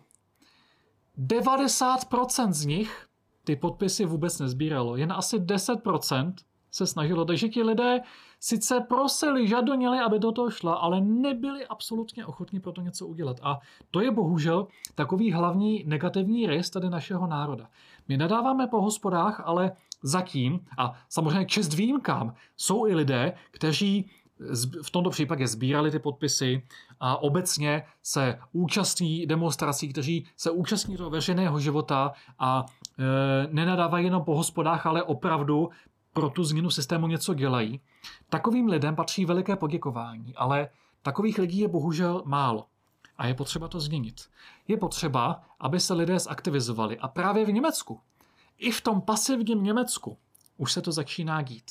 90% z nich ty podpisy vůbec nezbíralo. Jen asi 10% se snažilo. Takže ti lidé sice prosili, žadonili, aby do toho šla, ale nebyli absolutně ochotní pro to něco udělat. A to je bohužel takový hlavní negativní rys tady našeho národa. My nadáváme po hospodách, ale zatím, a samozřejmě čest výjimkám, jsou i lidé, kteří v tomto případě sbírali ty podpisy a obecně se účastní demonstrací, kteří se účastní toho veřejného života a e, nenadávají jenom po hospodách, ale opravdu pro tu změnu systému něco dělají. Takovým lidem patří veliké poděkování, ale takových lidí je bohužel málo. A je potřeba to změnit. Je potřeba, aby se lidé zaktivizovali. A právě v Německu, i v tom pasivním Německu, už se to začíná dít.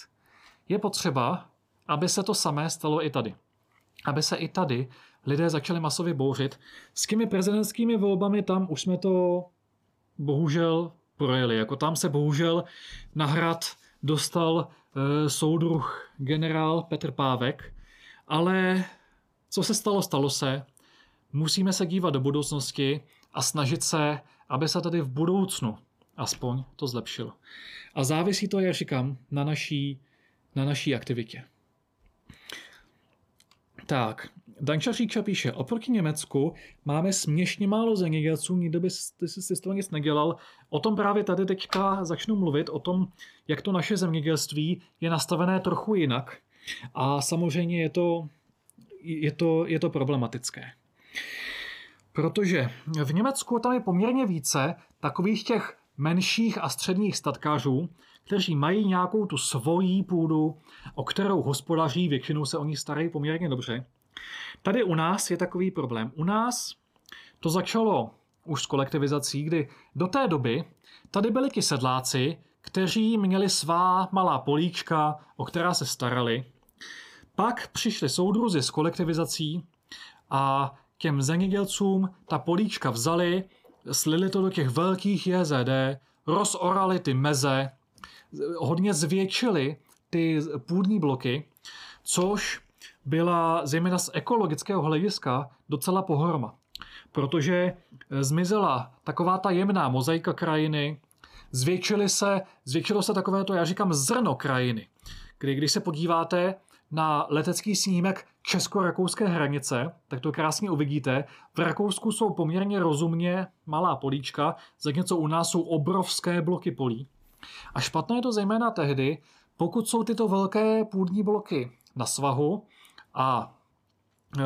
Je potřeba, aby se to samé stalo i tady. Aby se i tady lidé začali masově bouřit. S těmi prezidentskými volbami tam už jsme to bohužel projeli. Jako tam se bohužel na hrad dostal e, soudruh generál Petr Pávek, ale co se stalo, stalo se. Musíme se dívat do budoucnosti a snažit se, aby se tady v budoucnu aspoň to zlepšilo. A závisí to, jak říkám, na naší, na naší aktivitě. Tak, Danča Říča píše, oproti Německu máme směšně málo zemědělců, nikdo by si z toho nic nedělal. O tom právě tady teďka začnu mluvit, o tom, jak to naše zemědělství je nastavené trochu jinak. A samozřejmě je to, je to, je to problematické. Protože v Německu tam je poměrně více takových těch menších a středních statkářů, kteří mají nějakou tu svojí půdu, o kterou hospodaří, většinou se o ní starají poměrně dobře. Tady u nás je takový problém. U nás to začalo už s kolektivizací, kdy do té doby tady byli ti sedláci, kteří měli svá malá políčka, o která se starali. Pak přišli soudruzi s kolektivizací a těm zemědělcům ta políčka vzali, slili to do těch velkých JZD, rozorali ty meze, hodně zvětšili ty půdní bloky, což byla zejména z ekologického hlediska docela pohroma. Protože zmizela taková ta jemná mozaika krajiny, zvětšily se, zvětšilo se takové to, já říkám, zrno krajiny. Kdy, když se podíváte na letecký snímek česko-rakouské hranice, tak to krásně uvidíte. V Rakousku jsou poměrně rozumně malá políčka, zatímco u nás jsou obrovské bloky polí. A špatné je to zejména tehdy, pokud jsou tyto velké půdní bloky na svahu a e,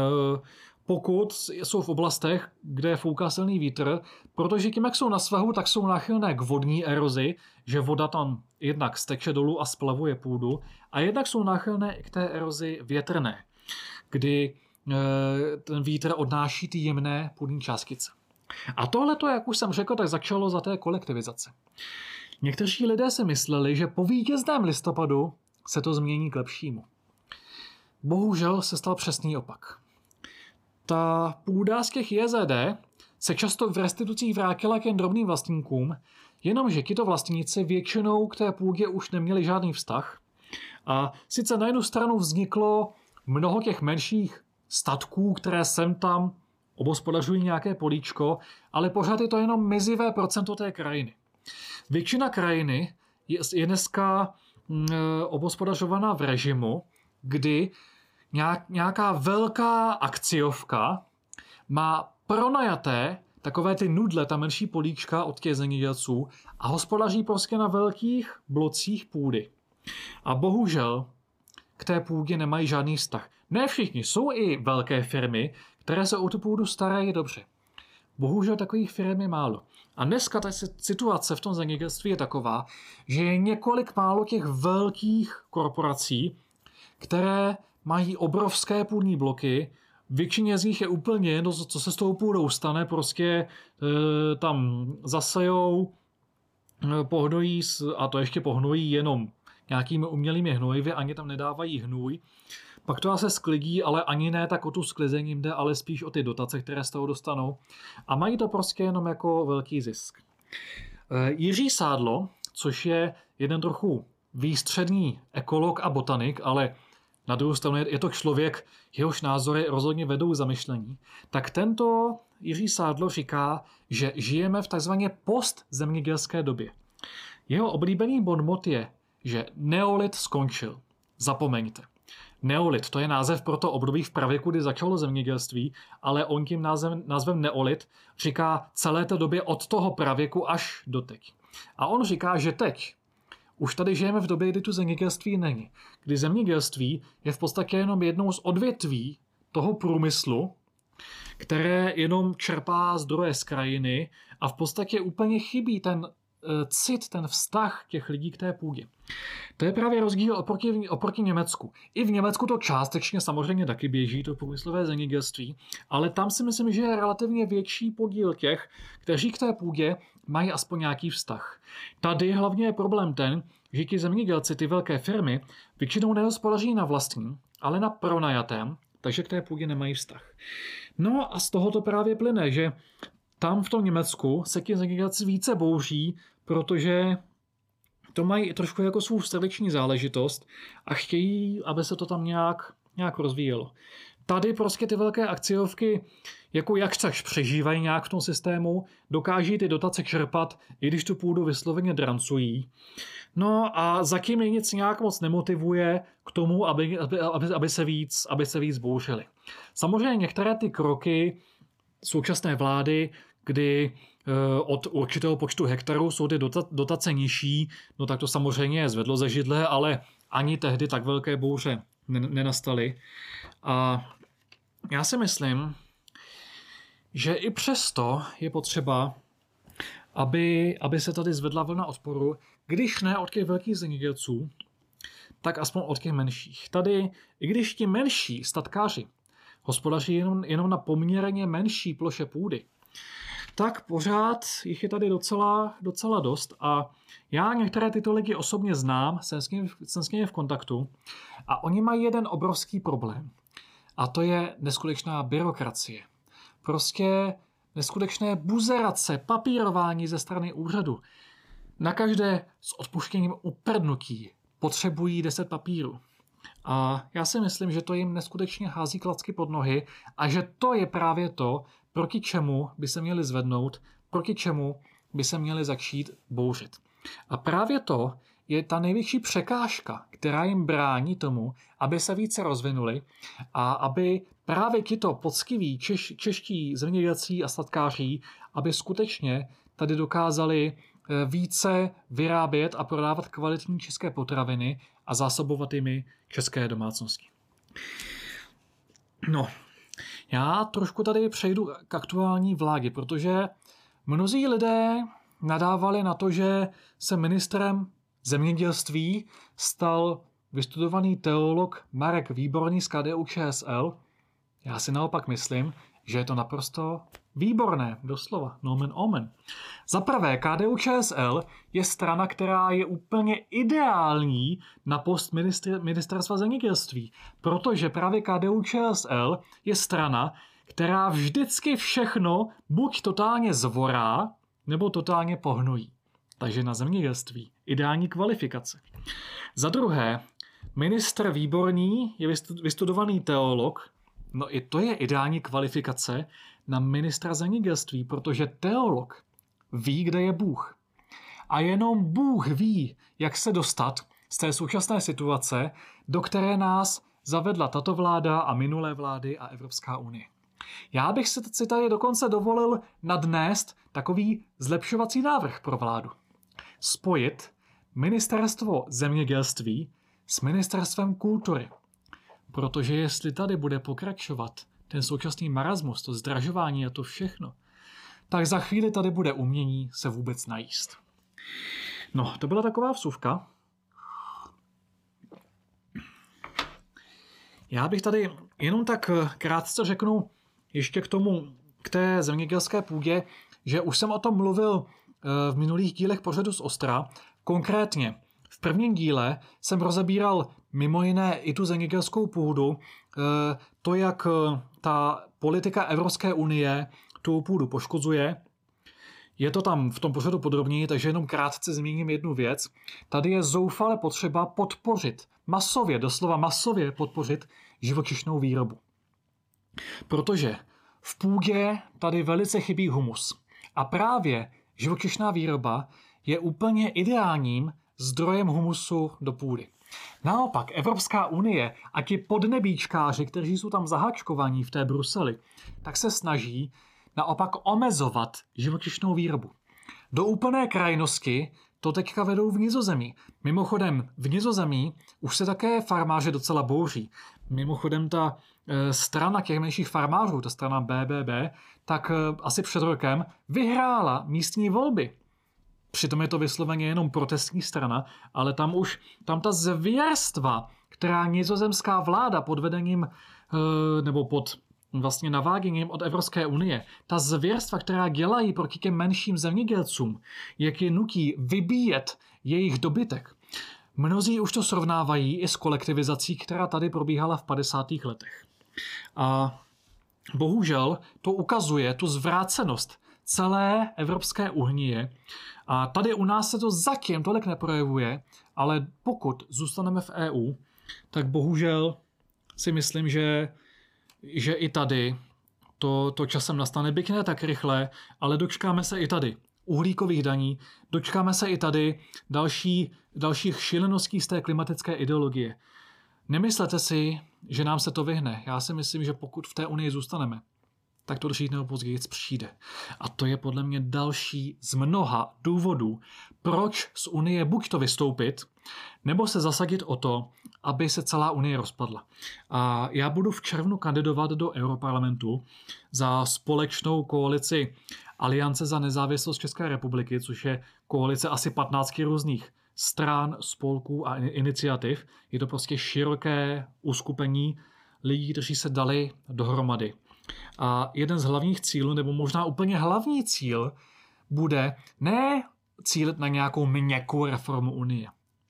pokud jsou v oblastech, kde fouká silný vítr, protože tím, jak jsou na svahu, tak jsou náchylné k vodní erozi, že voda tam jednak steče dolů a splavuje půdu, a jednak jsou náchylné k té erozi větrné, kdy e, ten vítr odnáší ty jemné půdní částice. A tohle to, jak už jsem řekl, tak začalo za té kolektivizace. Někteří lidé si mysleli, že po vítězném listopadu se to změní k lepšímu. Bohužel se stal přesný opak. Ta půda z těch JZD se často v restitucích vrátila k jen drobným vlastníkům, jenomže tito vlastníci většinou k té půdě už neměli žádný vztah. A sice na jednu stranu vzniklo mnoho těch menších statků, které sem tam obospodařují nějaké políčko, ale pořád je to jenom mizivé procento té krajiny. Většina krajiny je, je dneska mm, obospodařovaná v režimu, kdy nějak, nějaká velká akciovka má pronajaté takové ty nudle, ta menší políčka od těch zemědělců a hospodaří prostě na velkých blocích půdy. A bohužel k té půdě nemají žádný vztah. Ne všichni, jsou i velké firmy, které se o tu půdu starají dobře. Bohužel takových firm je málo. A dneska ta situace v tom zemědělství je taková, že je několik málo těch velkých korporací, které mají obrovské půdní bloky, většině z nich je úplně jedno, co se s tou půdou stane, prostě e, tam zasejou, e, pohnojí, a to ještě pohnojí jenom nějakými umělými hnojivy, ani tam nedávají hnůj. Pak to se sklidí, ale ani ne tak o tu sklizení jde, ale spíš o ty dotace, které z toho dostanou. A mají to prostě jenom jako velký zisk. E, Jiří Sádlo, což je jeden trochu výstřední ekolog a botanik, ale na druhou stranu je to člověk, jehož názory rozhodně vedou zamyšlení, tak tento Jiří Sádlo říká, že žijeme v takzvané postzemědělské době. Jeho oblíbený bonmot je, že neolit skončil. Zapomeňte. Neolit, to je název pro to období v pravěku, kdy začalo zemědělství, ale on tím názvem, názvem neolit říká celé té době od toho pravěku až do teď. A on říká, že teď už tady žijeme v době, kdy tu zemědělství není. Kdy zemědělství je v podstatě jenom jednou z odvětví toho průmyslu, které jenom čerpá zdroje z krajiny a v podstatě úplně chybí ten cit, ten vztah těch lidí k té půdě. To je právě rozdíl oproti, oproti Německu. I v Německu to částečně samozřejmě taky běží, to průmyslové zemědělství, ale tam si myslím, že je relativně větší podíl těch, kteří k té půdě mají aspoň nějaký vztah. Tady hlavně je problém ten, že ti zemědělci, ty velké firmy, většinou nehospodaří na vlastní, ale na pronajatém, takže k té půdě nemají vztah. No a z toho to právě plyne, že tam v tom Německu se ti zemědělci více bouří protože to mají trošku jako svou srdeční záležitost a chtějí, aby se to tam nějak, nějak rozvíjelo. Tady prostě ty velké akciovky jako jak tak přežívají nějak v tom systému, dokáží ty dotace čerpat, i když tu půdu vysloveně drancují. No a zatím je nic nějak moc nemotivuje k tomu, aby, aby, aby, aby, se, víc, aby se víc bouřili. Samozřejmě některé ty kroky současné vlády, kdy od určitého počtu hektarů jsou ty dotace nižší, no tak to samozřejmě zvedlo ze židle, ale ani tehdy tak velké bouře nenastaly. A já si myslím, že i přesto je potřeba, aby, aby se tady zvedla vlna odporu, když ne od těch velkých zemědělců, tak aspoň od těch menších. Tady, i když ti menší statkáři hospodaří jenom, jenom na poměrně menší ploše půdy, tak pořád jich je tady docela, docela dost a já některé tyto lidi osobně znám, jsem s, nimi, jsem s nimi v kontaktu a oni mají jeden obrovský problém a to je neskutečná byrokracie. Prostě neskutečné buzerace, papírování ze strany úřadu. Na každé s odpuštěním uprdnutí potřebují 10 papírů. A já si myslím, že to jim neskutečně hází klacky pod nohy a že to je právě to, proti čemu by se měli zvednout, proti čemu by se měli začít bouřit. A právě to je ta největší překážka, která jim brání tomu, aby se více rozvinuli a aby právě tito poctiví češ, čeští zemědělci a statkáři, aby skutečně tady dokázali eh, více vyrábět a prodávat kvalitní české potraviny a zásobovat jimi české domácnosti. No, já trošku tady přejdu k aktuální vládě, protože mnozí lidé nadávali na to, že se ministrem zemědělství stal vystudovaný teolog Marek Výborný z KDU ČSL. Já si naopak myslím, že je to naprosto výborné, doslova, nomen omen. Za prvé, KDU ČSL je strana, která je úplně ideální na post ministr, ministerstva zemědělství, protože právě KDU ČSL je strana, která vždycky všechno buď totálně zvorá, nebo totálně pohnojí. Takže na zemědělství ideální kvalifikace. Za druhé, ministr Výborný je vystudovaný teolog, No i to je ideální kvalifikace na ministra zemědělství, protože teolog ví, kde je Bůh. A jenom Bůh ví, jak se dostat z té současné situace, do které nás zavedla tato vláda a minulé vlády a Evropská unie. Já bych si tady dokonce dovolil nadnést takový zlepšovací návrh pro vládu. Spojit ministerstvo zemědělství s ministerstvem kultury. Protože jestli tady bude pokračovat ten současný marasmus, to zdražování a to všechno, tak za chvíli tady bude umění se vůbec najíst. No, to byla taková vsuvka. Já bych tady jenom tak eh, krátce řeknu ještě k tomu, k té zemědělské půdě, že už jsem o tom mluvil eh, v minulých dílech pořadu z Ostra. Konkrétně v prvním díle jsem rozebíral mimo jiné i tu zemědělskou půdu, eh, to, jak ta politika Evropské unie tu půdu poškozuje. Je to tam v tom pořadu podrobněji, takže jenom krátce zmíním jednu věc. Tady je zoufale potřeba podpořit, masově, doslova masově podpořit živočišnou výrobu. Protože v půdě tady velice chybí humus. A právě živočišná výroba je úplně ideálním zdrojem humusu do půdy. Naopak Evropská unie a ti podnebíčkáři, kteří jsou tam zahačkovaní v té Bruseli, tak se snaží naopak omezovat živočišnou výrobu. Do úplné krajnosti to teďka vedou v Nizozemí. Mimochodem, v Nizozemí už se také farmáři docela bouří. Mimochodem, ta e, strana těch menších farmářů, ta strana BBB, tak e, asi před rokem vyhrála místní volby. Přitom je to vysloveně jenom protestní strana, ale tam už, tam ta zvěrstva, která nizozemská vláda pod vedením e, nebo pod vlastně naváděním od Evropské unie, ta zvěrstva, která dělají proti těm menším zemědělcům, jak je nutí vybíjet jejich dobytek, mnozí už to srovnávají i s kolektivizací, která tady probíhala v 50. letech. A bohužel to ukazuje tu zvrácenost celé evropské uhnie. A tady u nás se to zatím tolik neprojevuje, ale pokud zůstaneme v EU, tak bohužel si myslím, že že i tady to, to časem nastane, byť ne tak rychle, ale dočkáme se i tady uhlíkových daní, dočkáme se i tady další, dalších šíleností z té klimatické ideologie. Nemyslete si, že nám se to vyhne. Já si myslím, že pokud v té unii zůstaneme, tak to dřív nebo později přijde. A to je podle mě další z mnoha důvodů, proč z Unie buď to vystoupit, nebo se zasadit o to, aby se celá Unie rozpadla. A já budu v červnu kandidovat do Europarlamentu za společnou koalici Aliance za nezávislost České republiky, což je koalice asi 15 různých stran, spolků a iniciativ. Je to prostě široké uskupení lidí, kteří se dali dohromady. A jeden z hlavních cílů, nebo možná úplně hlavní cíl, bude ne cílit na nějakou měkkou reformu Unie.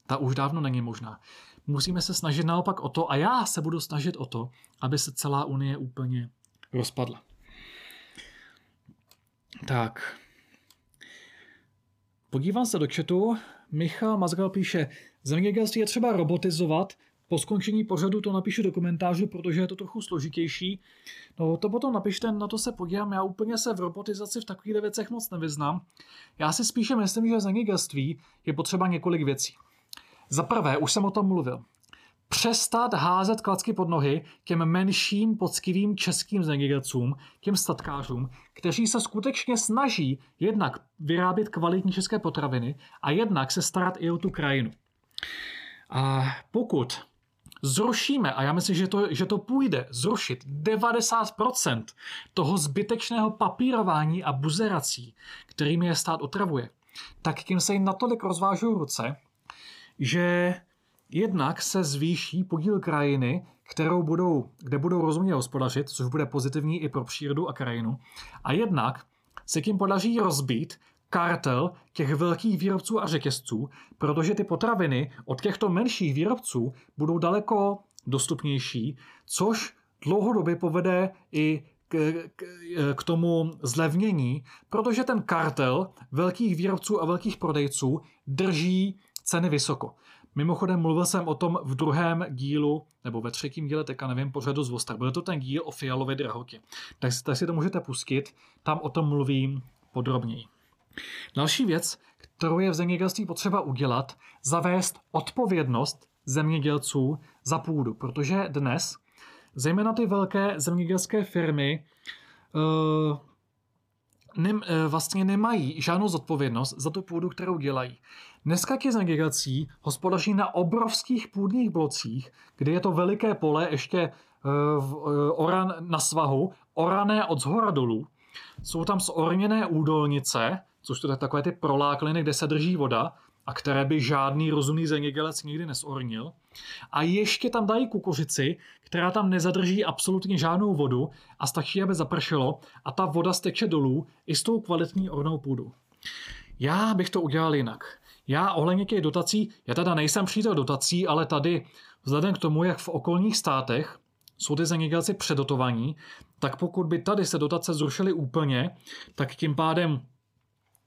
Ta už dávno není možná. Musíme se snažit naopak o to, a já se budu snažit o to, aby se celá Unie úplně rozpadla. Tak. Podívám se do chatu. Michal Mazgal píše, zemědělství je třeba robotizovat, po skončení pořadu to napíšu do komentářů, protože je to trochu složitější. No to potom napište, na to se podívám. Já úplně se v robotizaci v takových věcech moc nevyznám. Já si spíše myslím, že v zemědělství je potřeba několik věcí. Za prvé, už jsem o tom mluvil. Přestat házet klacky pod nohy těm menším poctivým českým zemědělcům, těm statkářům, kteří se skutečně snaží jednak vyrábět kvalitní české potraviny a jednak se starat i o tu krajinu. A pokud zrušíme, a já myslím, že to, že to půjde, zrušit 90% toho zbytečného papírování a buzerací, kterými je stát otravuje, tak tím se jim natolik rozvážou ruce, že jednak se zvýší podíl krajiny, kterou budou, kde budou rozumně hospodařit, což bude pozitivní i pro přírodu a krajinu, a jednak se tím podaří rozbít kartel těch velkých výrobců a řetězců, protože ty potraviny od těchto menších výrobců budou daleko dostupnější, což dlouhodobě povede i k, k, k tomu zlevnění, protože ten kartel velkých výrobců a velkých prodejců drží ceny vysoko. Mimochodem mluvil jsem o tom v druhém dílu, nebo ve třetím díle, teďka nevím, pořadu z Vostar. Byl to ten díl o fialové drahotě. Tak, tak si to můžete pustit, tam o tom mluvím podrobněji. Další věc, kterou je v zemědělství potřeba udělat, zavést odpovědnost zemědělců za půdu, protože dnes zejména ty velké zemědělské firmy uh, ne, uh, vlastně nemají žádnou zodpovědnost za tu půdu, kterou dělají. Dneska ti zemědělcí hospodaří na obrovských půdních blocích, kde je to veliké pole ještě uh, uh, oran na svahu, orané od zhora dolů. Jsou tam zorněné údolnice, což to takové ty prolákliny, kde se drží voda a které by žádný rozumný zemědělec nikdy nesornil. A ještě tam dají kukuřici, která tam nezadrží absolutně žádnou vodu a stačí, aby zapršelo a ta voda steče dolů i s tou kvalitní ornou půdu. Já bych to udělal jinak. Já ohledně těch dotací, já teda nejsem přítel dotací, ale tady vzhledem k tomu, jak v okolních státech jsou ty zemědělci předotovaní, tak pokud by tady se dotace zrušily úplně, tak tím pádem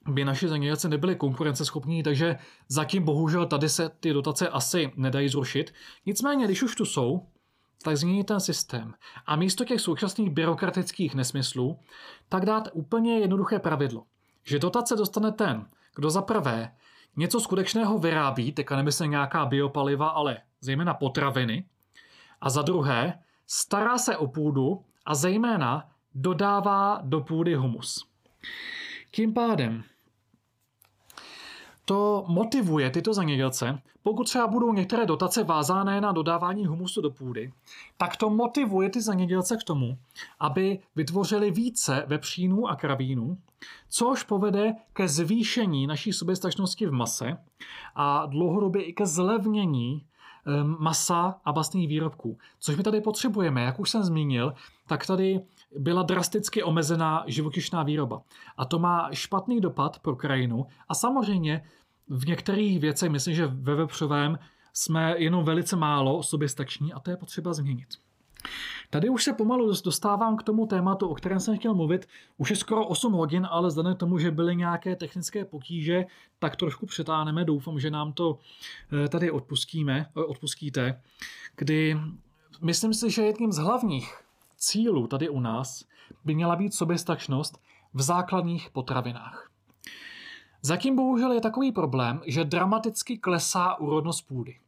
by naši zemědělci nebyli konkurenceschopní, takže zatím bohužel tady se ty dotace asi nedají zrušit. Nicméně, když už tu jsou, tak změnit ten systém. A místo těch současných byrokratických nesmyslů, tak dát úplně jednoduché pravidlo, že dotace dostane ten, kdo za prvé něco skutečného vyrábí, teďka nemyslím nějaká biopaliva, ale zejména potraviny, a za druhé stará se o půdu a zejména dodává do půdy humus. Tím pádem to motivuje tyto zemědělce, pokud třeba budou některé dotace vázané na dodávání humusu do půdy, tak to motivuje ty zemědělce k tomu, aby vytvořili více vepřínů a krabínů, což povede ke zvýšení naší soběstačnosti v mase a dlouhodobě i ke zlevnění masa a vlastních výrobků. Což my tady potřebujeme, jak už jsem zmínil, tak tady byla drasticky omezená živočišná výroba. A to má špatný dopad pro krajinu a samozřejmě v některých věcech, myslím, že ve vepřovém jsme jenom velice málo soběstační a to je potřeba změnit. Tady už se pomalu dostávám k tomu tématu, o kterém jsem chtěl mluvit. Už je skoro 8 hodin, ale vzhledem k tomu, že byly nějaké technické potíže, tak trošku přetáhneme. Doufám, že nám to eh, tady odpustíme, eh, odpustíte. Kdy myslím si, že jedním z hlavních cílů tady u nás by měla být soběstačnost v základních potravinách. Zatím bohužel je takový problém, že dramaticky klesá úrodnost půdy.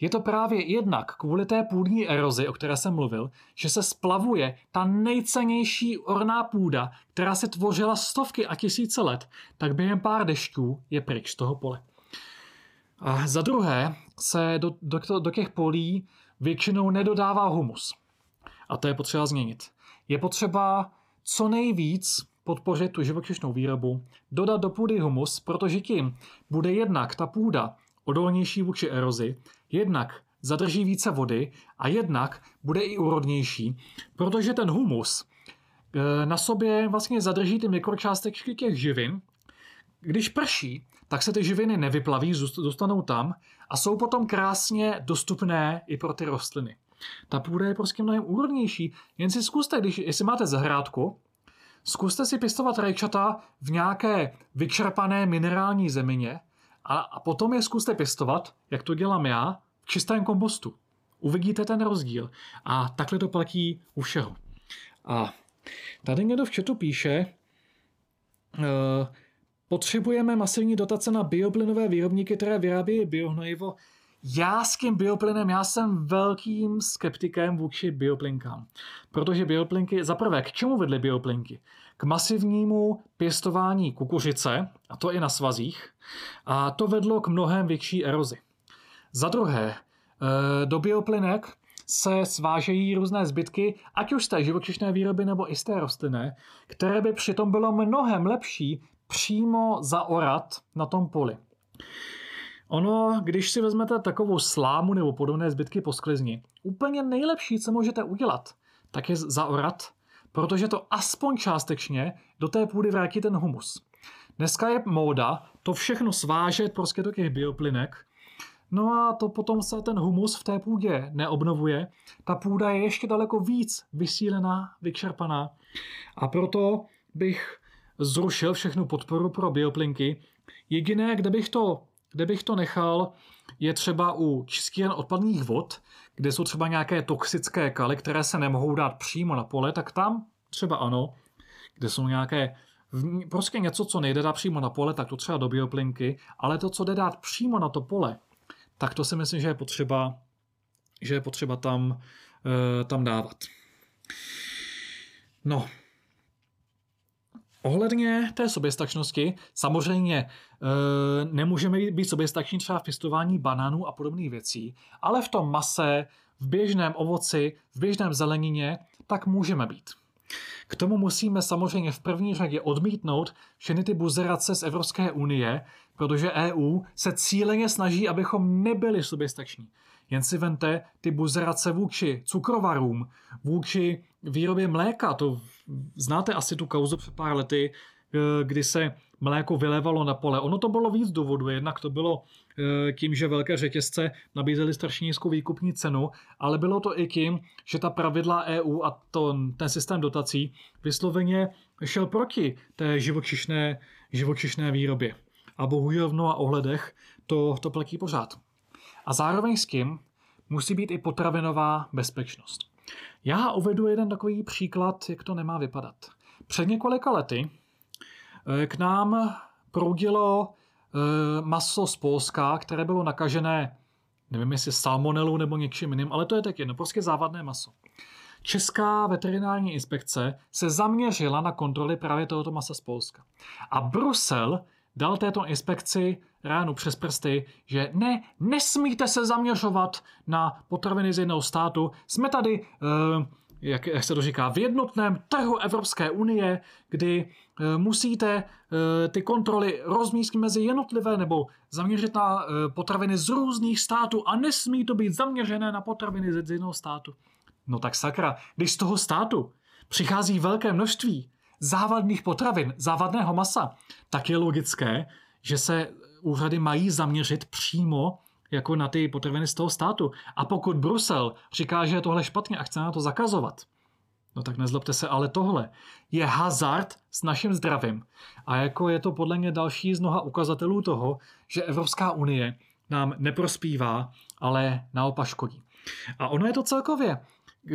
Je to právě jednak kvůli té půdní erozi, o které jsem mluvil, že se splavuje ta nejcennější orná půda, která se tvořila stovky a tisíce let, tak během pár dešťů je pryč z toho pole. A za druhé se do, do, do těch polí většinou nedodává humus. A to je potřeba změnit. Je potřeba co nejvíc podpořit tu živočišnou výrobu, dodat do půdy humus, protože tím bude jednak ta půda odolnější vůči erozi, jednak zadrží více vody a jednak bude i úrodnější, protože ten humus eh, na sobě vlastně zadrží ty mikročástečky těch živin. Když prší, tak se ty živiny nevyplaví, zůstanou tam a jsou potom krásně dostupné i pro ty rostliny. Ta půda je prostě mnohem úrodnější. Jen si zkuste, když, jestli máte zahrádku, zkuste si pěstovat rajčata v nějaké vyčerpané minerální zemině a, a potom je zkuste pěstovat, jak to dělám já, v čistém kompostu. Uvidíte ten rozdíl. A takhle to platí u všeho. A tady někdo v chatu píše, uh, potřebujeme masivní dotace na bioplynové výrobníky, které vyrábějí biohnojivo. Já s tím bioplynem, já jsem velkým skeptikem vůči bioplynkám. Protože bioplynky, za prvé, k čemu vedly bioplynky? K masivnímu pěstování kukuřice, a to i na svazích, a to vedlo k mnohem větší erozi. Za druhé, eh, do bioplynek se svážejí různé zbytky, ať už z té živočišné výroby nebo i z té rostlinné, které by přitom bylo mnohem lepší přímo zaorat na tom poli. Ono, když si vezmete takovou slámu nebo podobné zbytky po sklizni, úplně nejlepší, co můžete udělat, tak je zaorat, protože to aspoň částečně do té půdy vrátí ten humus. Dneska je móda to všechno svážet prostě do těch bioplynek, no a to potom se ten humus v té půdě neobnovuje. Ta půda je ještě daleko víc vysílená, vyčerpaná a proto bych zrušil všechnu podporu pro bioplynky. Jediné, kde bych to kde bych to nechal, je třeba u čistíren odpadních vod, kde jsou třeba nějaké toxické kaly, které se nemohou dát přímo na pole, tak tam třeba ano, kde jsou nějaké prostě něco, co nejde dát přímo na pole, tak to třeba do bioplinky, ale to, co jde dát přímo na to pole, tak to si myslím, že je potřeba, že je potřeba tam, e, tam dávat. No, Ohledně té soběstačnosti, samozřejmě e, nemůžeme být soběstační třeba v pěstování banánů a podobných věcí, ale v tom mase, v běžném ovoci, v běžném zelenině, tak můžeme být. K tomu musíme samozřejmě v první řadě odmítnout všechny ty buzerace z Evropské unie, protože EU se cíleně snaží, abychom nebyli soběstační. Jen si vente ty buzerace vůči cukrovarům, vůči výrobě mléka. To znáte asi tu kauzu před pár lety, eh, kdy se mléko vylévalo na pole. Ono to bylo víc důvodů. Jednak to bylo eh, tím, že velké řetězce nabízely strašně nízkou výkupní cenu, ale bylo to i tím, že ta pravidla EU a to, ten systém dotací vysloveně šel proti té živočišné, živočišné výrobě. A bohužel v mnoha ohledech to, to platí pořád. A zároveň s tím musí být i potravinová bezpečnost. Já uvedu jeden takový příklad, jak to nemá vypadat. Před několika lety eh, k nám proudilo eh, maso z Polska, které bylo nakažené, nevím jestli salmonelou nebo něčím jiným, ale to je taky, no prostě závadné maso. Česká veterinární inspekce se zaměřila na kontroly právě tohoto masa z Polska. A Brusel dal této inspekci ránu přes prsty, že ne, nesmíte se zaměřovat na potraviny z jednoho státu. Jsme tady, eh, jak, jak se to říká, v jednotném trhu Evropské unie, kdy eh, musíte eh, ty kontroly rozmístit mezi jednotlivé nebo zaměřit na potraviny z různých států a nesmí to být zaměřené na potraviny z jednoho státu. No tak sakra, když z toho státu přichází velké množství závadných potravin, závadného masa, tak je logické, že se úřady mají zaměřit přímo jako na ty potraviny z toho státu. A pokud Brusel říká, že je tohle špatně a chce na to zakazovat, no tak nezlobte se, ale tohle je hazard s naším zdravím. A jako je to podle mě další z mnoha ukazatelů toho, že Evropská unie nám neprospívá, ale naopak škodí. A ono je to celkově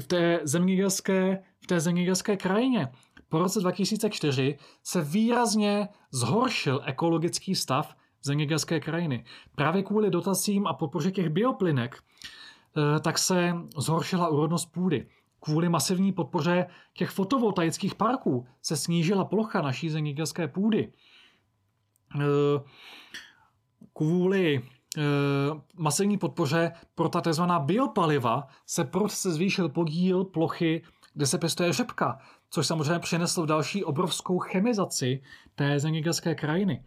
v té zemědělské, v té zemědělské krajině po roce 2004 se výrazně zhoršil ekologický stav zemědělské krajiny. Právě kvůli dotacím a podpoře těch bioplynek eh, tak se zhoršila úrodnost půdy. Kvůli masivní podpoře těch fotovoltaických parků se snížila plocha naší zemědělské půdy. Eh, kvůli eh, masivní podpoře pro ta tzv. biopaliva se se zvýšil podíl plochy, kde se pěstuje řepka což samozřejmě přineslo další obrovskou chemizaci té zemědělské krajiny.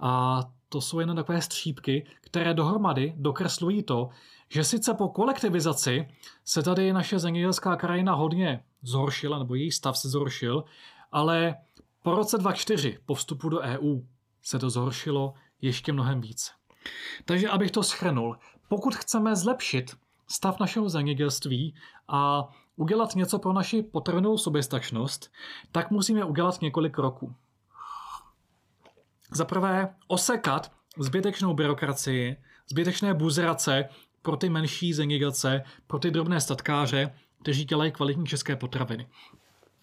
A to jsou jen takové střípky, které dohromady dokreslují to, že sice po kolektivizaci se tady naše zemědělská krajina hodně zhoršila, nebo její stav se zhoršil, ale po roce 2004, po vstupu do EU, se to zhoršilo ještě mnohem více. Takže abych to schrnul, pokud chceme zlepšit stav našeho zemědělství a udělat něco pro naši potravinovou soběstačnost, tak musíme udělat několik kroků. Za prvé osekat zbytečnou byrokracii, zbytečné buzerace pro ty menší zemědělce, pro ty drobné statkáře, kteří dělají kvalitní české potraviny.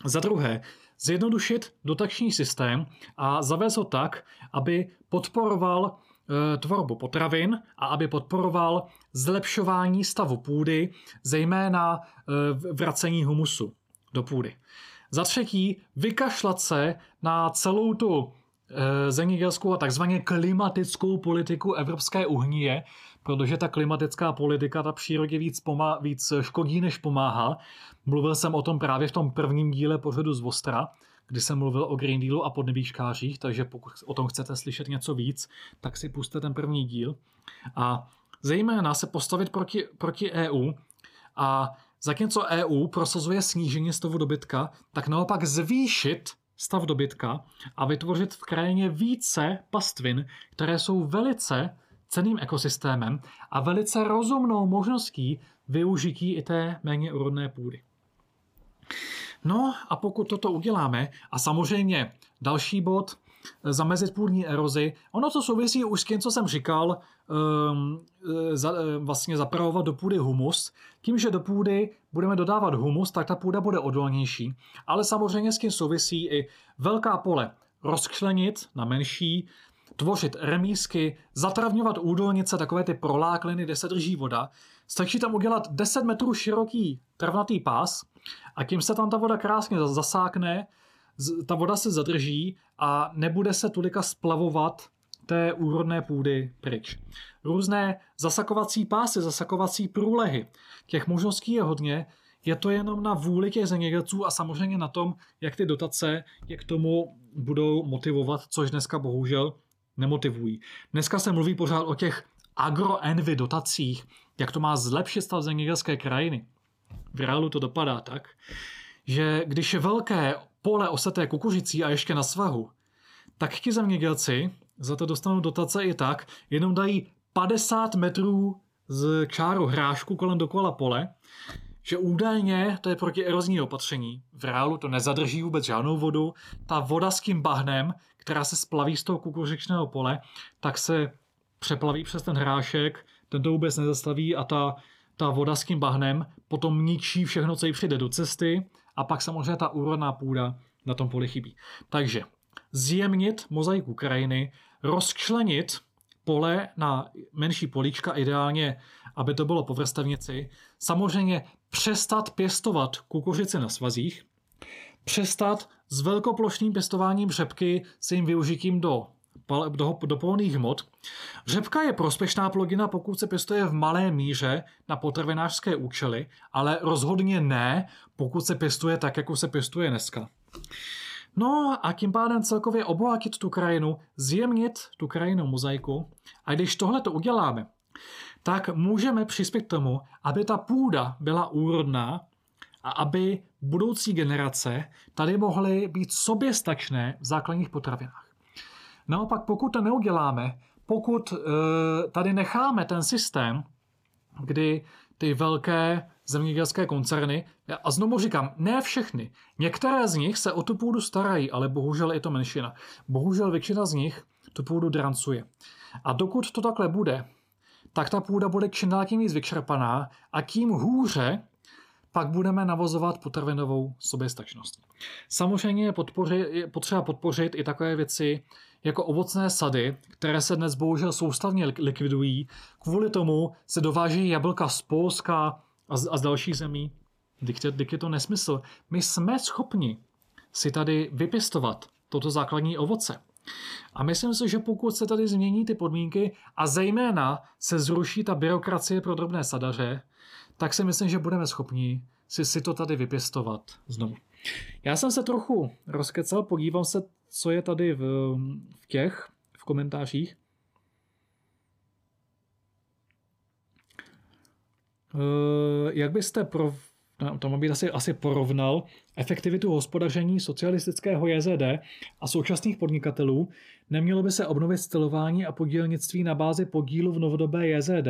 Za druhé, zjednodušit dotační systém a zavést ho tak, aby podporoval tvorbu potravin a aby podporoval zlepšování stavu půdy, zejména eh, vracení humusu do půdy. Za třetí, vykašlat se na celou tu eh, zemědělskou a takzvaně klimatickou politiku Evropské unie, protože ta klimatická politika ta přírodě víc, pomá, víc škodí, než pomáhá. Mluvil jsem o tom právě v tom prvním díle pořadu z Vostra, kdy jsem mluvil o Green Dealu a podnebíškářích, takže pokud o tom chcete slyšet něco víc, tak si puste ten první díl. A zejména se postavit proti, proti EU a zatímco EU prosazuje snížení stavu dobytka, tak naopak zvýšit stav dobytka a vytvořit v krajině více pastvin, které jsou velice ceným ekosystémem a velice rozumnou možností využití i té méně urodné půdy. No a pokud toto uděláme, a samozřejmě další bod, eh, zamezit půdní erozi. Ono to souvisí už s tím, co jsem říkal, um, za, eh, vlastně zapravovat do půdy humus. Tím, že do půdy budeme dodávat humus, tak ta půda bude odolnější. Ale samozřejmě s tím souvisí i velká pole rozčlenit na menší, tvořit remísky, zatravňovat údolnice, takové ty prolákliny, kde se drží voda. Stačí tam udělat 10 metrů široký travnatý pás a tím se tam ta voda krásně zasákne, ta voda se zadrží a nebude se tolika splavovat té úrodné půdy pryč. Různé zasakovací pásy, zasakovací průlehy, těch možností je hodně, je to jenom na vůli těch zemědělců a samozřejmě na tom, jak ty dotace je k tomu budou motivovat, což dneska bohužel nemotivují. Dneska se mluví pořád o těch agroenvy dotacích, jak to má zlepšit stav zemědělské krajiny. V reálu to dopadá tak, že když je velké pole oseté kukuřicí a ještě na svahu, tak ti zemědělci za to dostanou dotace i tak, jenom dají 50 metrů z čáru hrášku kolem dokola pole, že údajně to je proti erozní opatření. V reálu to nezadrží vůbec žádnou vodu. Ta voda s tím bahnem, která se splaví z toho kukuřičného pole, tak se přeplaví přes ten hrášek, ten to vůbec nezastaví a ta, ta voda s tím bahnem potom ničí všechno, co jí přijde do cesty a pak samozřejmě ta úrodná půda na tom poli chybí. Takže zjemnit mozaiku krajiny, rozčlenit pole na menší políčka, ideálně, aby to bylo po vrstevnici. Samozřejmě přestat pěstovat kukuřici na svazích, přestat s velkoplošným pěstováním řepky s jejím využitím do, do, do polných hmot. Řepka je prospěšná plodina, pokud se pěstuje v malé míře na potravinářské účely, ale rozhodně ne, pokud se pěstuje tak, jako se pěstuje dneska. No a tím pádem celkově obohatit tu krajinu, zjemnit tu krajinu mozaiku. A když tohle to uděláme, tak můžeme přispět tomu, aby ta půda byla úrodná a aby budoucí generace tady mohly být soběstačné v základních potravinách. Naopak, pokud to neuděláme, pokud e, tady necháme ten systém, kdy ty velké zemědělské koncerny, a znovu říkám, ne všechny, některé z nich se o tu půdu starají, ale bohužel je to menšina. Bohužel většina z nich tu půdu drancuje. A dokud to takhle bude, tak ta půda bude čím dál tím víc vyčerpaná a tím hůře pak budeme navozovat potravinovou soběstačnost. Samozřejmě je, podpoři, je potřeba podpořit i takové věci jako ovocné sady, které se dnes bohužel soustavně likvidují. Kvůli tomu se dováží jablka z Polska a z, a z dalších zemí. Dik je to nesmysl. My jsme schopni si tady vypěstovat toto základní ovoce. A myslím si, že pokud se tady změní ty podmínky a zejména se zruší ta byrokracie pro drobné sadaře, tak si myslím, že budeme schopni si, si to tady vypěstovat znovu. Já jsem se trochu rozkecal, podívám se, co je tady v, v těch, v komentářích. Uh, jak byste pro, no, má být asi, asi porovnal efektivitu hospodaření socialistického JZD a současných podnikatelů, nemělo by se obnovit stylování a podílnictví na bázi podílu v novodobé JZD,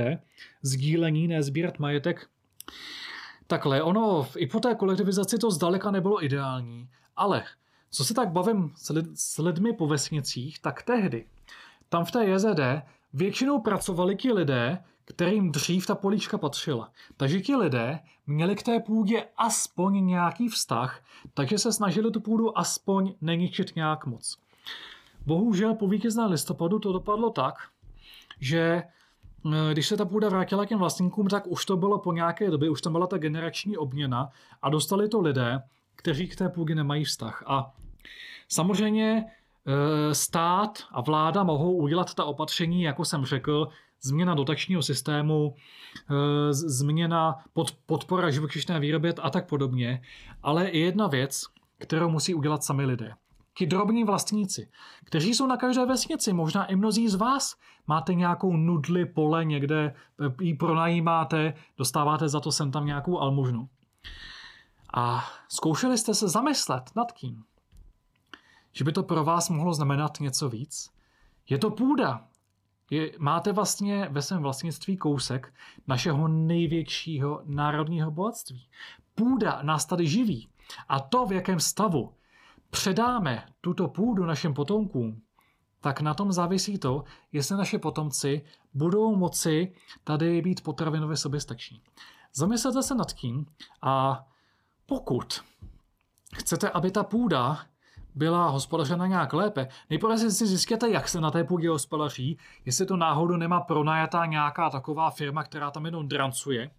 sdílení, nezbírat majetek. Takhle, ono i po té kolektivizaci to zdaleka nebylo ideální, ale co se tak bavím s, lid, s lidmi po vesnicích, tak tehdy, tam v té JZD většinou pracovali ti lidé, kterým dřív ta políčka patřila. Takže ti lidé měli k té půdě aspoň nějaký vztah, takže se snažili tu půdu aspoň neničit nějak moc. Bohužel po vítězné listopadu to dopadlo tak, že eh, když se ta půda vrátila k těm vlastníkům, tak už to bylo po nějaké době, už tam byla ta generační obměna a dostali to lidé, kteří k té půdě nemají vztah. A samozřejmě eh, stát a vláda mohou udělat ta opatření, jako jsem řekl, změna dotačního systému, eh, změna pod, podpora živočišné výroby a tak podobně. Ale je jedna věc, kterou musí udělat sami lidé. Ti drobní vlastníci, kteří jsou na každé vesnici, možná i mnozí z vás máte nějakou nudli pole někde, eh, ji pronajímáte, dostáváte za to sem tam nějakou almužnu. A zkoušeli jste se zamyslet nad tím, že by to pro vás mohlo znamenat něco víc? Je to půda, je, máte vlastně ve svém vlastnictví kousek našeho největšího národního bohatství. Půda nás tady živí. A to, v jakém stavu předáme tuto půdu našim potomkům, tak na tom závisí to, jestli naše potomci budou moci tady být potravinově soběstační. Zamyslete se nad tím a pokud chcete, aby ta půda byla hospodařena nějak lépe. Nejprve si zjistěte, jak se na té půdě hospodaří, jestli to náhodou nemá pronajatá nějaká taková firma, která tam jenom drancuje.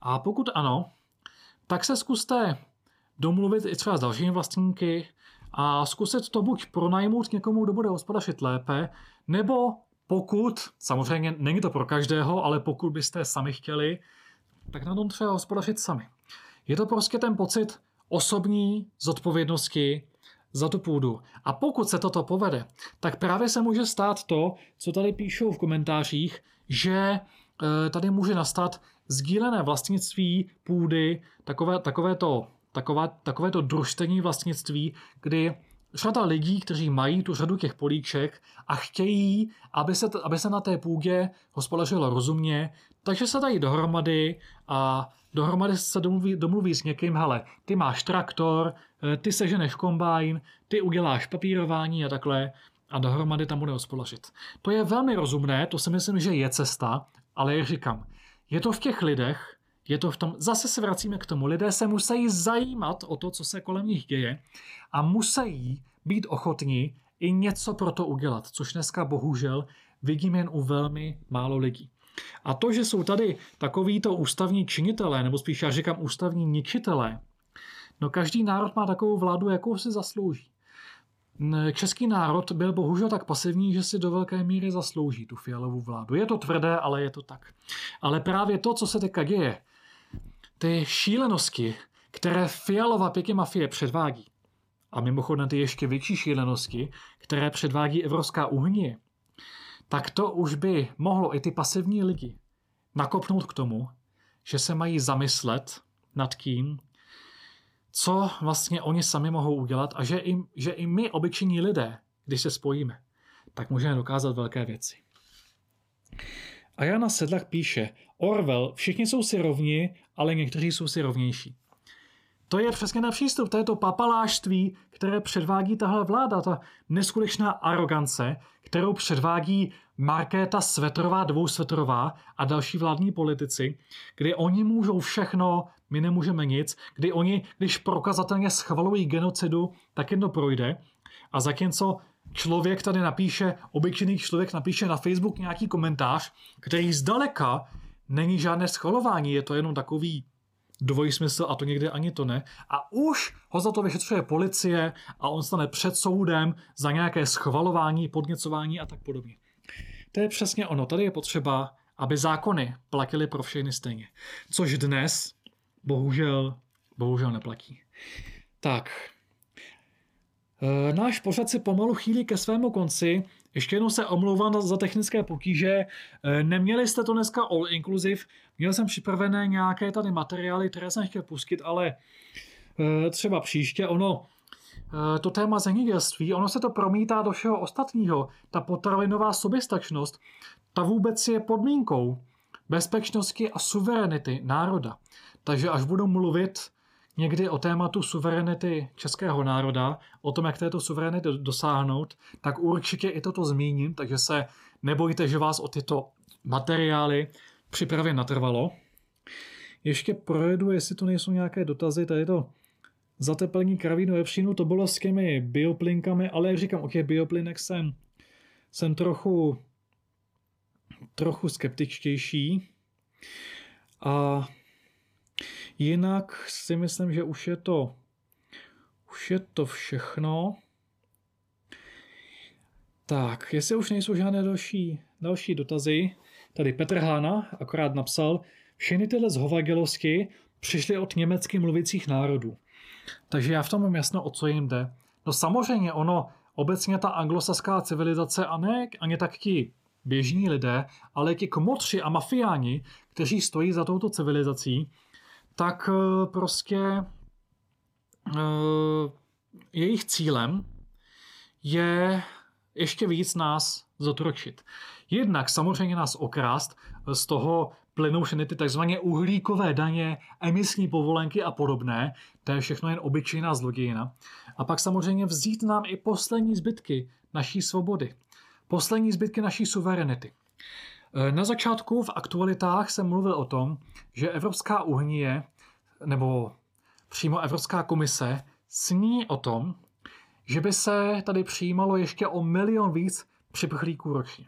A pokud ano, tak se zkuste domluvit i třeba s dalšími vlastníky a zkusit to buď pronajmout někomu, kdo bude hospodařit lépe, nebo pokud, samozřejmě není to pro každého, ale pokud byste sami chtěli, tak na tom třeba hospodařit sami. Je to prostě ten pocit osobní zodpovědnosti za tu půdu. A pokud se toto povede, tak právě se může stát to, co tady píšou v komentářích, že e, tady může nastat sdílené vlastnictví půdy, takové, takové to, takové, takové to družstevní vlastnictví, kdy řada lidí, kteří mají tu řadu těch políček a chtějí, aby se, aby se na té půdě hospodařilo rozumně, takže se dají dohromady a dohromady se domluví, domluví s někým, hele, ty máš traktor, eh, ty seženeš kombajn, ty uděláš papírování a takhle a dohromady tam bude hospodařit. To je velmi rozumné, to si myslím, že je cesta, ale jak říkám, je to v těch lidech, je to v tom, zase se vracíme k tomu, lidé se musí zajímat o to, co se kolem nich děje a musí být ochotní i něco pro to udělat, což dneska bohužel vidím jen u velmi málo lidí. A to, že jsou tady takovýto ústavní činitelé, nebo spíš já říkám ústavní ničitelé, no každý národ má takovou vládu, jakou si zaslouží. Český národ byl bohužel tak pasivní, že si do velké míry zaslouží tu fialovou vládu. Je to tvrdé, ale je to tak. Ale právě to, co se teďka děje, ty šílenosti, které fialová pěky mafie předvádí, a mimochodem ty ještě větší šílenosti, které předvádí Evropská unie, tak to už by mohlo i ty pasivní lidi nakopnout k tomu, že se mají zamyslet nad tím, co vlastně oni sami mohou udělat a že i, že i my, obyčejní lidé, když se spojíme, tak můžeme dokázat velké věci. A Jana Sedlak píše, Orwell, všichni jsou si rovni, ale někteří jsou si rovnější. To je přesně na přístup, to je to papalášství, které předvádí tahle vláda, ta neskutečná arogance, kterou předvádí Markéta Svetrová, dvousvetrová a další vládní politici, kdy oni můžou všechno, my nemůžeme nic, kdy oni, když prokazatelně schvalují genocidu, tak jen to projde. A zatímco člověk tady napíše, obyčejný člověk napíše na Facebook nějaký komentář, který zdaleka není žádné schvalování, je to jenom takový dvojí smysl a to někde ani to ne. A už ho za to vyšetřuje policie a on stane před soudem za nějaké schvalování, podněcování a tak podobně. To je přesně ono. Tady je potřeba, aby zákony platily pro všechny stejně. Což dnes bohužel, bohužel neplatí. Tak, náš pořad se pomalu chýlí ke svému konci. Ještě jednou se omlouvám za technické potíže. E, neměli jste to dneska all inclusive. Měl jsem připravené nějaké tady materiály, které jsem chtěl pustit, ale e, třeba příště. Ono, to téma zemědělství, ono se to promítá do všeho ostatního. Ta potravinová soběstačnost, ta vůbec je podmínkou bezpečnosti a suverenity národa. Takže až budu mluvit někdy o tématu suverenity českého národa, o tom, jak této suverenity dosáhnout, tak určitě i toto zmíním, takže se nebojte, že vás o tyto materiály připravě natrvalo. Ještě projedu, jestli tu nejsou nějaké dotazy, tady to zateplení kravínu vepřínu, to bylo s těmi bioplinkami, ale jak říkám, o těch bioplinek jsem, jsem trochu, trochu skeptičtější. A Jinak si myslím, že už je to už je to všechno. Tak, jestli už nejsou žádné další, další dotazy, tady Petr Hána akorát napsal, všechny tyhle zhovagelosti přišly od německy mluvících národů. Takže já v tom mám jasno, o co jim jde. No samozřejmě ono, obecně ta anglosaská civilizace a ne ani tak ti běžní lidé, ale ti kmotři a mafiáni, kteří stojí za touto civilizací, tak eh, prostě eh, jejich cílem je ještě víc nás zotročit. Jednak samozřejmě nás okrást, z toho plynou všechny ty takzvané uhlíkové daně, emisní povolenky a podobné, to je všechno jen obyčejná zlodějina. A pak samozřejmě vzít nám i poslední zbytky naší svobody, poslední zbytky naší suverenity. Eh, na začátku v aktualitách jsem mluvil o tom, že Evropská unie nebo přímo Evropská komise sní o tom, že by se tady přijímalo ještě o milion víc připrchlíků ročně.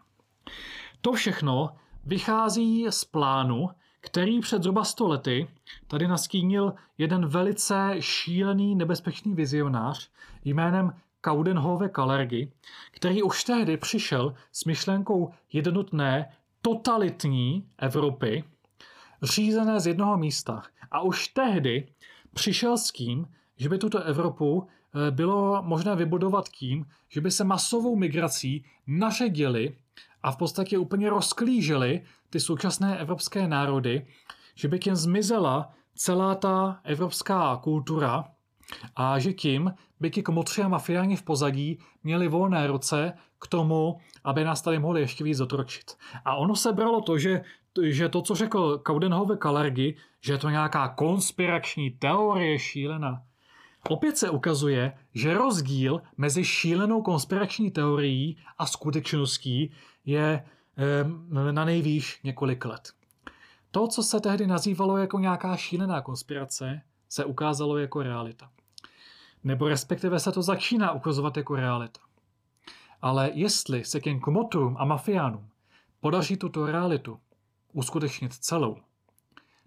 To všechno vychází z plánu, který před zhruba 100 lety tady nastínil jeden velice šílený nebezpečný vizionář jménem Kaudenhove Kalergy, který už tehdy přišel s myšlenkou jednotné totalitní Evropy, řízené z jednoho místa. A už tehdy přišel s tím, že by tuto Evropu eh, bylo možné vybudovat tím, že by se masovou migrací naředili a v podstatě úplně rozklížili ty současné evropské národy, že by tím zmizela celá ta evropská kultura a že tím by ti komotři a mafiáni v pozadí měli volné ruce k tomu, aby nás tady mohli ještě víc zotročit. A ono se bralo to, že, že to, co řekl Kaudenhove Kalergy, že je to nějaká konspirační teorie šílená. Opět se ukazuje, že rozdíl mezi šílenou konspirační teorií a skutečností je na nejvýš několik let. To, co se tehdy nazývalo jako nějaká šílená konspirace, se ukázalo jako realita. Nebo respektive se to začíná ukazovat jako realita. Ale jestli se těm komotrům a mafiánům podaří tuto realitu uskutečnit celou,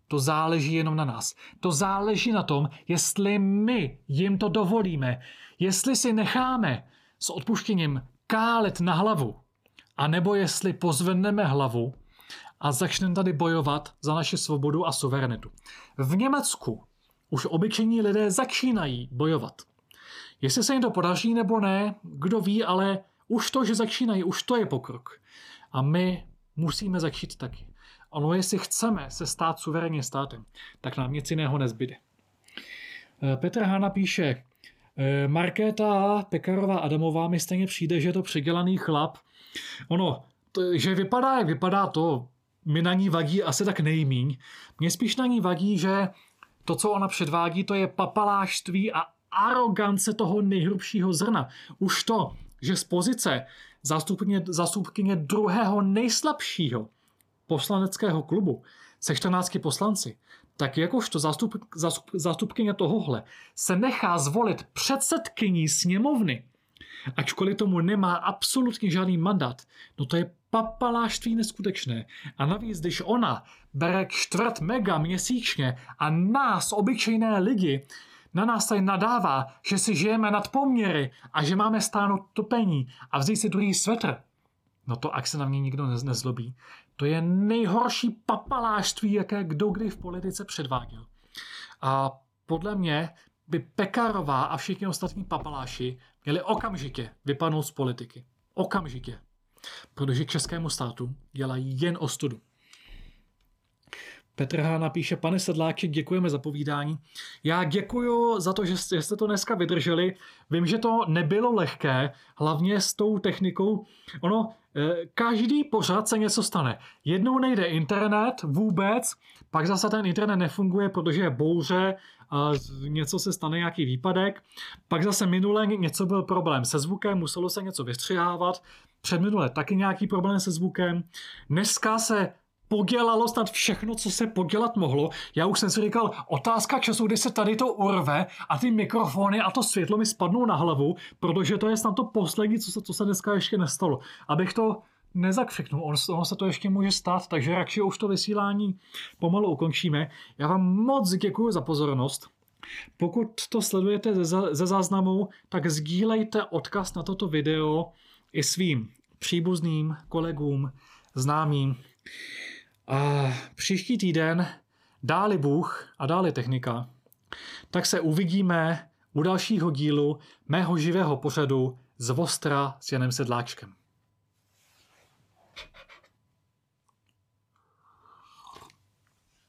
to záleží jenom na nás. To záleží na tom, jestli my jim to dovolíme, jestli si necháme s odpuštěním kálet na hlavu, anebo jestli pozvedneme hlavu a začneme tady bojovat za naši svobodu a suverenitu. V Německu už obyčejní lidé začínají bojovat. Jestli se jim to podaří nebo ne, kdo ví, ale už to, že začínají, už to je pokrok. A my musíme začít taky. Ono, jestli chceme se stát suverénním státem, tak nám nic jiného nezbyde. Eh, Petr Hána píše, eh, Markéta Pekarová Adamová mi stejně přijde, že je to přidělaný chlap. Ono, to, že vypadá, jak vypadá to, mi na ní vadí asi tak nejmíň. Mně spíš na ní vadí, že to, co ona předvádí, to je papaláštví a arogance toho nejhrubšího zrna. Už to, že z pozice zástupkyně, druhého nejslabšího poslaneckého klubu se 14 poslanci, tak jakožto zástup, zástup, zástupkyně tohohle se nechá zvolit předsedkyní sněmovny, ačkoliv tomu nemá absolutně žádný mandát, no to je papaláštví neskutečné. A navíc, když ona bere čtvrt mega měsíčně a nás, obyčejné lidi, na nás tady nadává, že si žijeme nad poměry a že máme stánout topení a vzít si druhý svetr, no to ak se na mě nikdo nezlobí. To je nejhorší papaláštví, jaké kdo kdy v politice předváděl. A podle mě by Pekarová a všichni ostatní papaláši měli okamžitě vypadnout z politiky. Okamžitě. Protože českému státu dělají jen ostudu. Petr H. napíše, pane Sedláči, děkujeme za povídání. Já děkuju za to, že jste to dneska vydrželi. Vím, že to nebylo lehké, hlavně s tou technikou. Ono, každý pořád se něco stane. Jednou nejde internet vůbec, pak zase ten internet nefunguje, protože je bouře, něco se stane, nějaký výpadek. Pak zase minule něco byl problém se zvukem, muselo se něco vystřihávat. Předminule taky nějaký problém se zvukem. Dneska se podělalo snad všechno, co se podělat mohlo. Já už jsem si říkal, otázka času, kdy se tady to urve a ty mikrofony a to světlo mi spadnou na hlavu, protože to je snad to poslední, co se, co se dneska ještě nestalo. Abych to nezakřiknul, ono, ono se to ještě může stát, takže radši už to vysílání pomalu ukončíme. Já vám moc děkuji za pozornost. Pokud to sledujete ze, ze záznamu, tak sdílejte odkaz na toto video i svým příbuzným, kolegům, známým. A příští týden, dáli Bůh a dáli technika, tak se uvidíme u dalšího dílu mého živého pořadu z Vostra s Janem Sedláčkem.